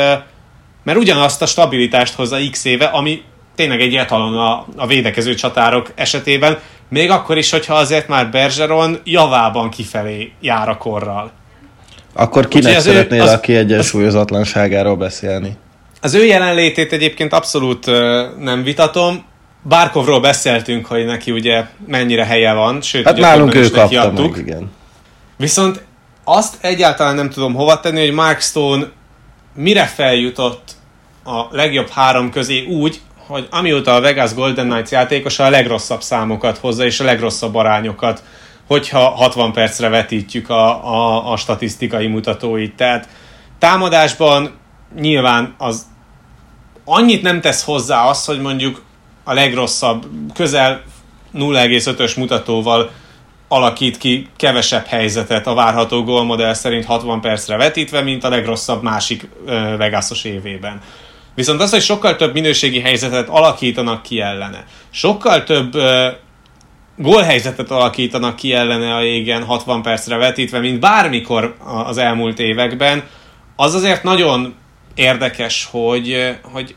mert ugyanazt a stabilitást hozza x éve, ami tényleg egy etalon a, a védekező csatárok esetében, még akkor is, hogyha azért már Bergeron javában kifelé jár a korral. Akkor kinek szeretnél az, a kiegyensúlyozatlanságáról beszélni? Az ő jelenlétét egyébként abszolút nem vitatom. Barkovról beszéltünk, hogy neki ugye mennyire helye van, sőt, hát nálunk ő kapta meg, igen. Viszont azt egyáltalán nem tudom hova tenni, hogy Mark Stone mire feljutott a legjobb három közé úgy, hogy amióta a Vegas Golden Knights játékosa a legrosszabb számokat hozza, és a legrosszabb arányokat, hogyha 60 percre vetítjük a, a, a statisztikai mutatóit. Tehát támadásban nyilván az annyit nem tesz hozzá az, hogy mondjuk a legrosszabb, közel 0,5-ös mutatóval alakít ki kevesebb helyzetet a várható gólmodell szerint 60 percre vetítve, mint a legrosszabb másik Vegasos évében. Viszont az, hogy sokkal több minőségi helyzetet alakítanak ki ellene, sokkal több uh, gólhelyzetet alakítanak ki ellene a égen 60 percre vetítve, mint bármikor az elmúlt években, az azért nagyon érdekes, hogy, hogy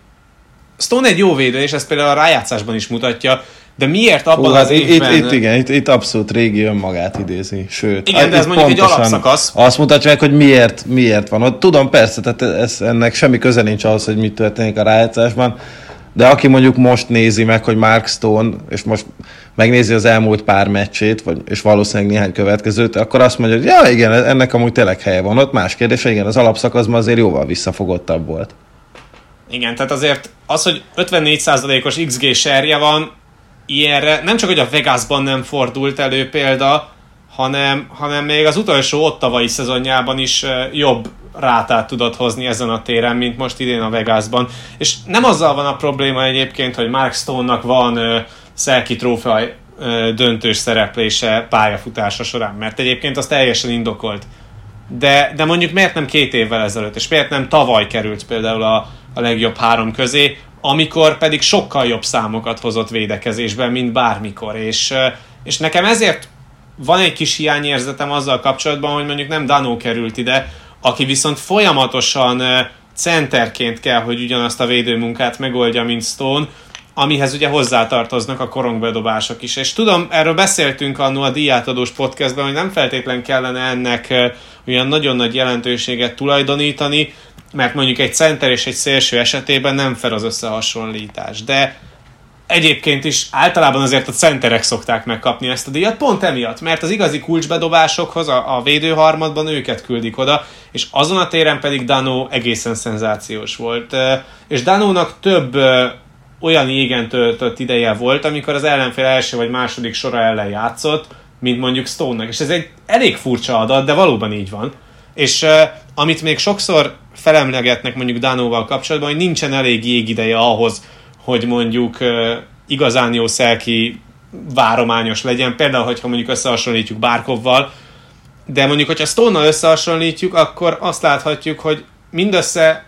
Stone egy jó védő, és ezt például a rájátszásban is mutatja, de miért abban Hú, az évben... Itt, itt, igen, itt, itt abszolút régi önmagát idézi, sőt. Igen, de ez mondjuk egy alapszakasz. Azt mutatja meg, hogy miért, miért van ott. Tudom, persze, tehát ez, ennek semmi köze nincs ahhoz, hogy mit történik a rájátszásban, de aki mondjuk most nézi meg, hogy Mark Stone, és most megnézi az elmúlt pár meccsét, vagy, és valószínűleg néhány következőt, akkor azt mondja, hogy ja, igen, ennek amúgy tényleg helye van ott. Más kérdés, igen, az alapszakaszban azért jóval visszafogottabb volt. Igen, tehát azért az, hogy 54%-os XG serje van, ilyenre nem csak, hogy a Vegasban nem fordult elő példa, hanem, hanem még az utolsó ottavai szezonjában is jobb rátát tudott hozni ezen a téren, mint most idén a Vegasban. És nem azzal van a probléma egyébként, hogy Mark Stone-nak van Selkie trófea döntős szereplése pályafutása során, mert egyébként az teljesen indokolt. De, de mondjuk miért nem két évvel ezelőtt, és miért nem tavaly került például a, a legjobb három közé, amikor pedig sokkal jobb számokat hozott védekezésben, mint bármikor. És, és nekem ezért van egy kis hiányérzetem azzal kapcsolatban, hogy mondjuk nem Danó került ide, aki viszont folyamatosan centerként kell, hogy ugyanazt a védőmunkát megoldja, mint Stone, amihez ugye hozzátartoznak a korongbedobások is. És tudom, erről beszéltünk annó a díjátadós podcastben, hogy nem feltétlen kellene ennek olyan nagyon nagy jelentőséget tulajdonítani, mert mondjuk egy center és egy szélső esetében nem fel az összehasonlítás. De egyébként is általában azért a centerek szokták megkapni ezt a díjat, pont emiatt, mert az igazi kulcsbedobásokhoz a, a védőharmadban őket küldik oda, és azon a téren pedig Dano egészen szenzációs volt. És Danónak több olyan égen töltött ideje volt, amikor az ellenfél első vagy második sora ellen játszott, mint mondjuk Stone-nak. És ez egy elég furcsa adat, de valóban így van. És uh, amit még sokszor felemlegetnek mondjuk Dánóval kapcsolatban, hogy nincsen elég jégideje ahhoz, hogy mondjuk uh, igazán jó szelki várományos legyen. Például, hogyha mondjuk összehasonlítjuk Bárkovval, de mondjuk, hogyha Stone-nal összehasonlítjuk, akkor azt láthatjuk, hogy mindössze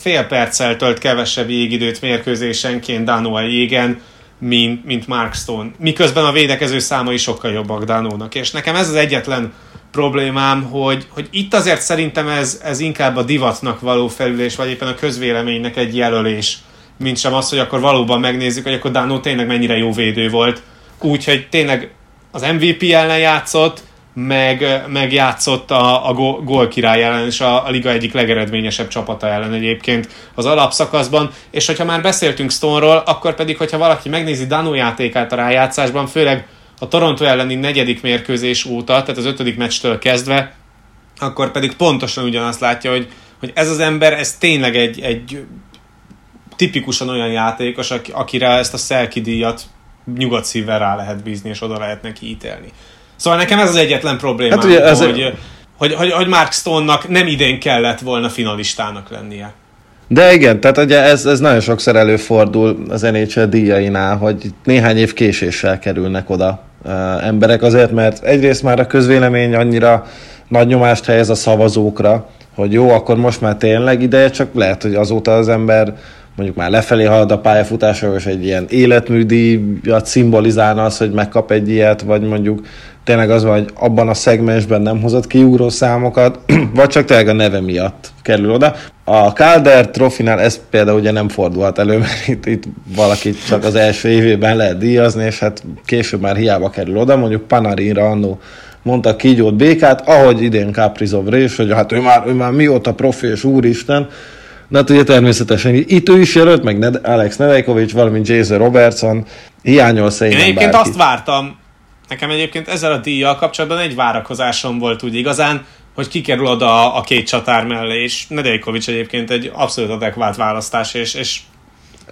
fél perccel tölt kevesebb jégidőt mérkőzésenként Dano a jégen, mint, mint Mark Stone. Miközben a védekező számai sokkal jobbak Danónak. És nekem ez az egyetlen problémám, hogy, hogy itt azért szerintem ez, ez inkább a divatnak való felülés, vagy éppen a közvéleménynek egy jelölés, mint sem az, hogy akkor valóban megnézzük, hogy akkor Dano tényleg mennyire jó védő volt. Úgyhogy tényleg az MVP ellen játszott, meg, meg játszott a, a gól király ellen, és a, a liga egyik legeredményesebb csapata ellen egyébként az alapszakaszban, és hogyha már beszéltünk Stone-ról, akkor pedig, hogyha valaki megnézi Danu játékát a rájátszásban, főleg a Toronto elleni negyedik mérkőzés óta, tehát az ötödik meccstől kezdve, akkor pedig pontosan ugyanazt látja, hogy, hogy ez az ember, ez tényleg egy, egy tipikusan olyan játékos, akire ezt a Selki díjat nyugodt szívvel rá lehet bízni, és oda lehet neki ítélni. Szóval nekem ez az egyetlen probléma, hát ugye ez hogy, egy... hogy, hogy, hogy Mark Stone-nak nem idén kellett volna finalistának lennie. De igen, tehát ugye ez, ez nagyon sokszor előfordul az NHL díjainál, hogy néhány év késéssel kerülnek oda uh, emberek azért, mert egyrészt már a közvélemény annyira nagy nyomást helyez a szavazókra, hogy jó, akkor most már tényleg ideje, csak lehet, hogy azóta az ember mondjuk már lefelé halad a pályafutása, és egy ilyen életműdíjat szimbolizálna az, hogy megkap egy ilyet, vagy mondjuk tényleg az van, hogy abban a szegmensben nem hozott kiugró számokat, vagy csak tényleg a neve miatt kerül oda. A Calder trofinál ez például ugye nem fordulhat elő, mert itt, itt valakit csak az első évében lehet díjazni, és hát később már hiába kerül oda, mondjuk Panarinra annó mondta kígyót békát, ahogy idén Kaprizov és hogy hát ő már, ő már mióta profi és úristen, Na hát ugye természetesen itt ő is jelölt, meg Alex Nedeljkovics, valamint Jason Robertson, hiányol szerintem Én egyébként bárki. azt vártam, nekem egyébként ezzel a díjjal kapcsolatban egy várakozásom volt úgy igazán, hogy kikerül oda a két csatár mellé, és Nedeljkovics egyébként egy abszolút adekvát választás, és, és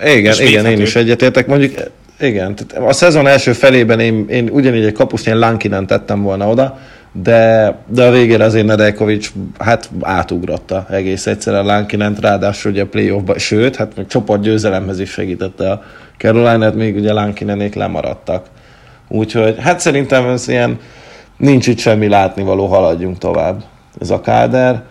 igen, és igen, én is egyetértek. Mondjuk igen, a szezon első felében én, én ugyanígy egy kapusnál Lankinen tettem volna oda, de, de a végére azért Nedeljkovics hát átugrotta egész egyszerűen Lankinent, ráadásul ugye a playoffba, sőt, hát még csoport győzelemhez is segítette a Carolina-t, még ugye Lankinenék lemaradtak. Úgyhogy hát szerintem ez ilyen nincs itt semmi látnivaló, haladjunk tovább. Ez a káder.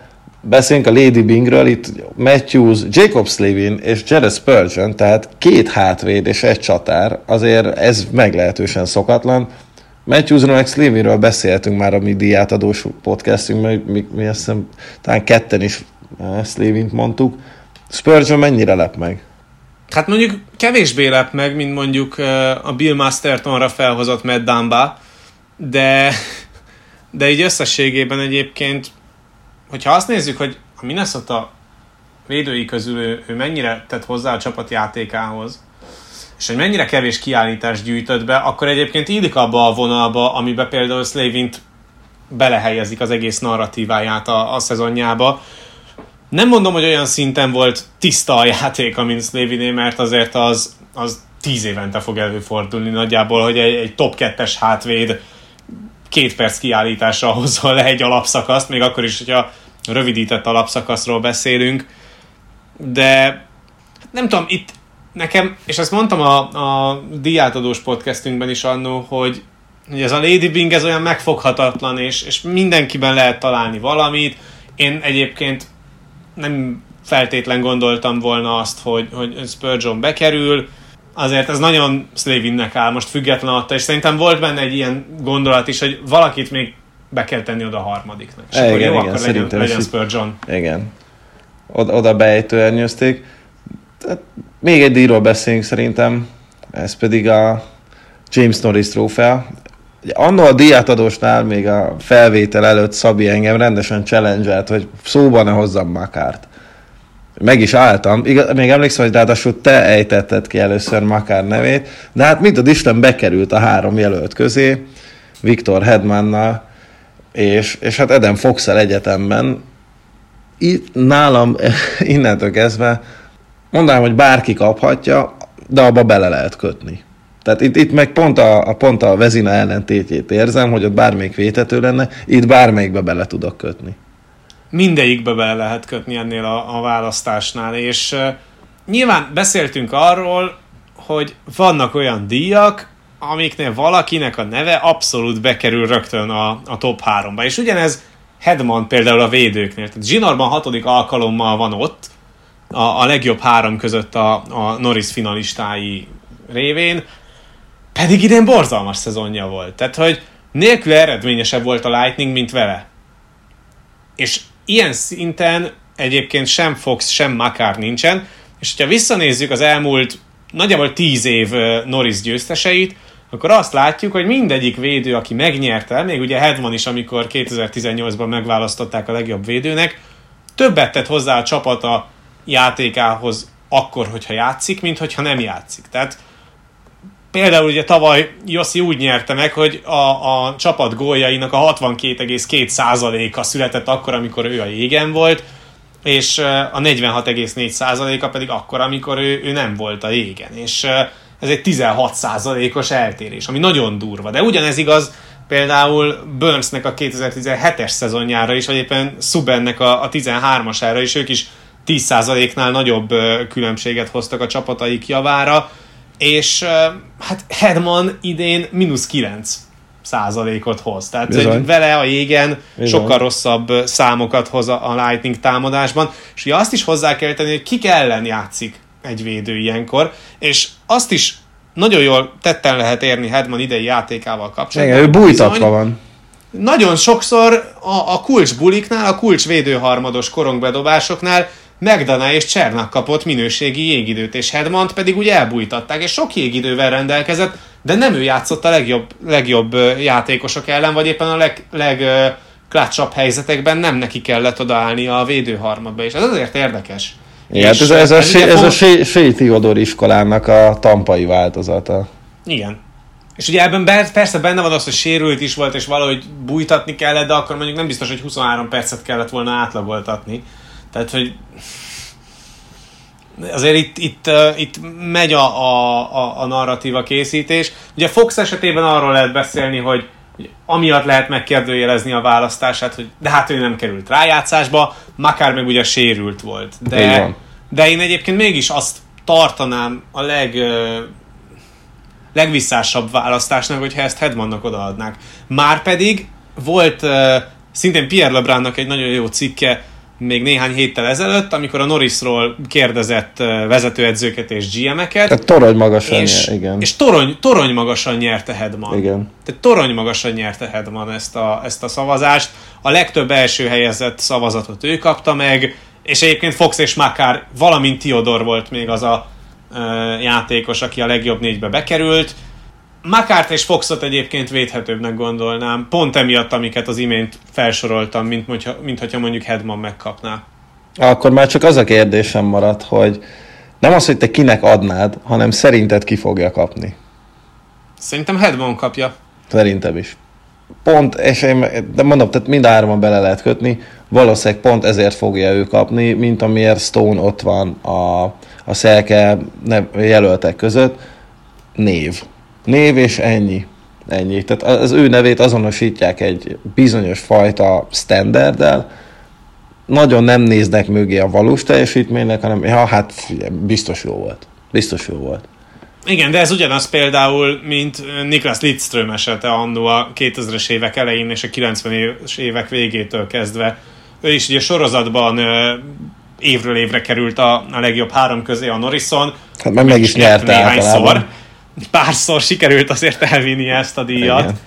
Beszéljünk a Lady Bingről, itt Matthews, Jacob Slavin és Jared Spurgeon, tehát két hátvéd és egy csatár, azért ez meglehetősen szokatlan. Matthewsról meg Slavinről beszéltünk már a mi díjátadós podcastünkben, mi, mi azt hiszem, talán ketten is eh, Slavint mondtuk. Spurgeon mennyire lep meg? Hát mondjuk kevésbé lep meg, mint mondjuk a Bill Mastertonra felhozott Matt Dumba, de, de így összességében egyébként, hogyha azt nézzük, hogy a Minnesota védői közül ő, ő mennyire tett hozzá a csapat játékához, és hogy mennyire kevés kiállítást gyűjtött be, akkor egyébként illik abba a vonalba, amiben például Slavint belehelyezik az egész narratíváját a, a szezonjába. Nem mondom, hogy olyan szinten volt tiszta a játék, mint Slaviné, mert azért az, az tíz évente fog előfordulni nagyjából, hogy egy, egy top 2-es hátvéd két perc kiállításra hozza le egy alapszakaszt, még akkor is, hogyha rövidített alapszakaszról beszélünk, de nem tudom, itt nekem, és ezt mondtam a, a diátadós podcastünkben is annó, hogy, hogy ez a Lady Bing ez olyan megfoghatatlan, és, és mindenkiben lehet találni valamit. Én egyébként nem feltétlen gondoltam volna azt, hogy, hogy Spurgeon bekerül, azért ez nagyon Slavinnek áll, most független attól, és szerintem volt benne egy ilyen gondolat is, hogy valakit még be kell tenni oda a harmadiknak. És igen, akkor jó, igen, akkor legyen, legyen Spurgeon. Igen. Oda, oda beejtőernyőzték. Tehát még egy díjról beszélünk szerintem, ez pedig a James Norris trófea. Anno a díjátadósnál még a felvétel előtt Szabi engem rendesen challenge hogy szóban ne hozzam Makárt. Meg is álltam, Igaz, még emlékszem, hogy ráadásul te ejtetted ki először Makár nevét, de hát mint a Isten bekerült a három jelölt közé, Viktor Hedmannal, és, és hát Eden fox egyetemben. Itt nálam innentől kezdve mondanám, hogy bárki kaphatja, de abba bele lehet kötni. Tehát itt, itt meg pont a, a, pont a vezina ellentétjét érzem, hogy ott bármelyik vétető lenne, itt bármelyikbe bele tudok kötni. Mindegyikbe bele lehet kötni ennél a, a választásnál, és uh, nyilván beszéltünk arról, hogy vannak olyan díjak, amiknél valakinek a neve abszolút bekerül rögtön a, a top 3-ba. És ugyanez Hedman például a védőknél. Tehát Zsinarban hatodik alkalommal van ott, a, a legjobb három között a, a Norris finalistái révén, pedig idén borzalmas szezonja volt. Tehát, hogy nélkül eredményesebb volt a Lightning, mint vele. És ilyen szinten egyébként sem Fox, sem Makar nincsen, és hogyha visszanézzük az elmúlt nagyjából tíz év Norris győzteseit, akkor azt látjuk, hogy mindegyik védő, aki megnyerte, még ugye Hedman is, amikor 2018-ban megválasztották a legjobb védőnek, többet tett hozzá a csapata játékához akkor, hogyha játszik, mint hogyha nem játszik. Tehát például ugye tavaly Jossi úgy nyerte meg, hogy a, a csapat góljainak a 62,2%-a született akkor, amikor ő a jégen volt, és a 46,4%-a pedig akkor, amikor ő, ő nem volt a jégen. És ez egy 16%-os eltérés, ami nagyon durva. De ugyanez igaz például Burnsnek a 2017-es szezonjára is, vagy éppen Subennek a, a 13-asára is, ők is 10%-nál nagyobb különbséget hoztak a csapataik javára, és hát Hedman idén mínusz 9 százalékot hoz. Tehát hogy vele a jégen Bizony. sokkal rosszabb számokat hoz a Lightning támadásban, és ugye azt is hozzá kell tenni, hogy kik ellen játszik egy védő ilyenkor, és azt is nagyon jól tetten lehet érni Hedman idei játékával kapcsolatban. Igen, ő bújtatva van. Nagyon sokszor a, a kulcs buliknál, a kulcs védőharmados korongbedobásoknál Megdana és Csernak kapott minőségi jégidőt, és Hedmant pedig úgy elbújtatták, és sok jégidővel rendelkezett, de nem ő játszott a legjobb, legjobb játékosok ellen, vagy éppen a leg, leg klácsabb helyzetekben nem neki kellett odaállni a védőharmadba, és ez azért érdekes. Igen, hát ez, ez, ez, a, ez a Shea Theodor iskolának a tampai változata. Igen. És ugye ebben persze benne van az, hogy sérült is volt, és valahogy bújtatni kellett, de akkor mondjuk nem biztos, hogy 23 percet kellett volna átlagoltatni. Tehát, hogy azért itt, itt, itt megy a, a, a narratíva készítés. Ugye Fox esetében arról lehet beszélni, hogy amiatt lehet megkérdőjelezni a választását, hogy de hát ő nem került rájátszásba, Makár meg ugye sérült volt. De, de én egyébként mégis azt tartanám a leg legvisszásabb választásnak, hogyha ezt Hedmannak odaadnák. Márpedig volt szintén Pierre Lebrunnak egy nagyon jó cikke még néhány héttel ezelőtt, amikor a Norrisról kérdezett vezetőedzőket és GM-eket. Tehát torony magasan, és, nyer, igen. És torony, torony magasan nyerte Hedman. Igen. Tehát torony magasan nyerte Hedman ezt a, ezt a szavazást. A legtöbb első helyezett szavazatot ő kapta meg, és egyébként Fox és Makár, valamint Theodor volt még az a uh, játékos, aki a legjobb négybe bekerült. Makárt és Foxot egyébként védhetőbbnek gondolnám, pont emiatt, amiket az imént felsoroltam, mint, hogyha, mint hogyha mondjuk Hedman megkapná. Akkor már csak az a kérdésem maradt, hogy nem az, hogy te kinek adnád, hanem szerinted ki fogja kapni. Szerintem Hedman kapja. Szerintem is. Pont, és én, de mondom, tehát mind hárman bele lehet kötni, valószínűleg pont ezért fogja ő kapni, mint amiért Stone ott van a, a szelke jelöltek között, név név és ennyi. Ennyi. Tehát az ő nevét azonosítják egy bizonyos fajta standarddel, nagyon nem néznek mögé a valós teljesítménynek, hanem ja, hát biztos jó volt. Biztos jó volt. Igen, de ez ugyanaz például, mint Niklas Lidström esete annó a 2000-es évek elején és a 90-es évek végétől kezdve. Ő is ugye sorozatban évről évre került a, a legjobb három közé a Norrison. Hát meg, meg is nyerte általában párszor sikerült azért elvinni ezt a díjat. Igen.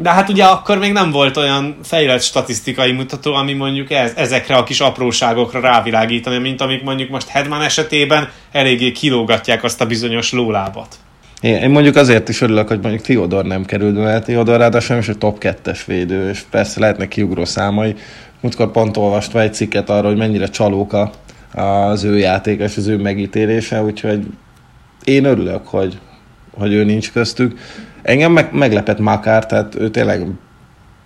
De hát ugye akkor még nem volt olyan fejlett statisztikai mutató, ami mondjuk ez, ezekre a kis apróságokra rávilágítani, mint amik mondjuk most Hedman esetében eléggé kilógatják azt a bizonyos lólábat. Én, én mondjuk azért is örülök, hogy mondjuk Theodor nem került, mert Theodor ráadásul is egy top 2-es védő, és persze lehetnek kiugró számai. Múltkor pont olvastva egy cikket arról, hogy mennyire csalóka az ő játék és az ő megítélése, úgyhogy én örülök, hogy, hogy ő nincs köztük. Engem meg, meglepett Makár, tehát ő tényleg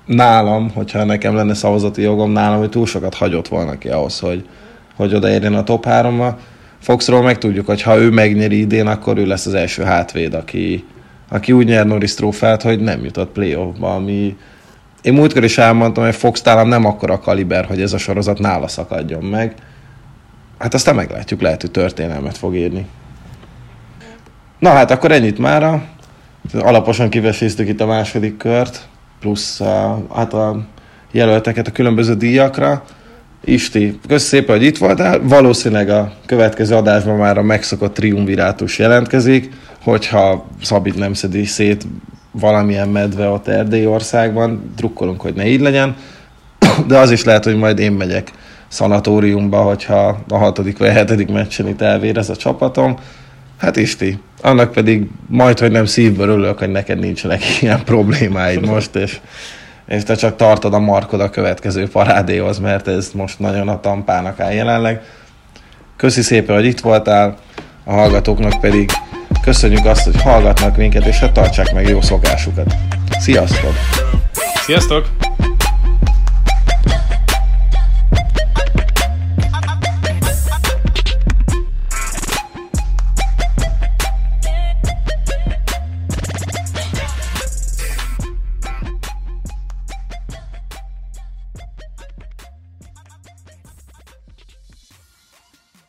nálam, hogyha nekem lenne szavazati jogom nálam, hogy túl sokat hagyott volna ki ahhoz, hogy, hogy odaérjen a top 3-ba. Foxról meg tudjuk, hogy ha ő megnyeri idén, akkor ő lesz az első hátvéd, aki, aki úgy nyer Norris trófát, hogy nem jutott playoffba, ami én múltkor is elmondtam, hogy Fox talán nem akkora kaliber, hogy ez a sorozat nála szakadjon meg. Hát aztán meglátjuk, lehet, hogy történelmet fog írni. Na hát akkor ennyit mára. Alaposan kiveséztük itt a második kört, plusz a, hát a jelölteket a különböző díjakra. Isti, köszönöm szépen, hogy itt voltál. Valószínűleg a következő adásban már a megszokott triumvirátus jelentkezik, hogyha Szabit nem szedi szét valamilyen medve ott országban, drukkolunk, hogy ne így legyen, de az is lehet, hogy majd én megyek szanatóriumba, hogyha a hatodik vagy a hetedik meccsen itt elvérez a csapatom Hát Isti, annak pedig majd, hogy nem szívből örülök, hogy neked nincsenek ilyen problémáid most, és, és te csak tartod a markod a következő parádéhoz, mert ez most nagyon a tampának áll jelenleg. Köszi szépen, hogy itt voltál, a hallgatóknak pedig köszönjük azt, hogy hallgatnak minket, és hát tartsák meg jó szokásukat. Sziasztok! Sziasztok!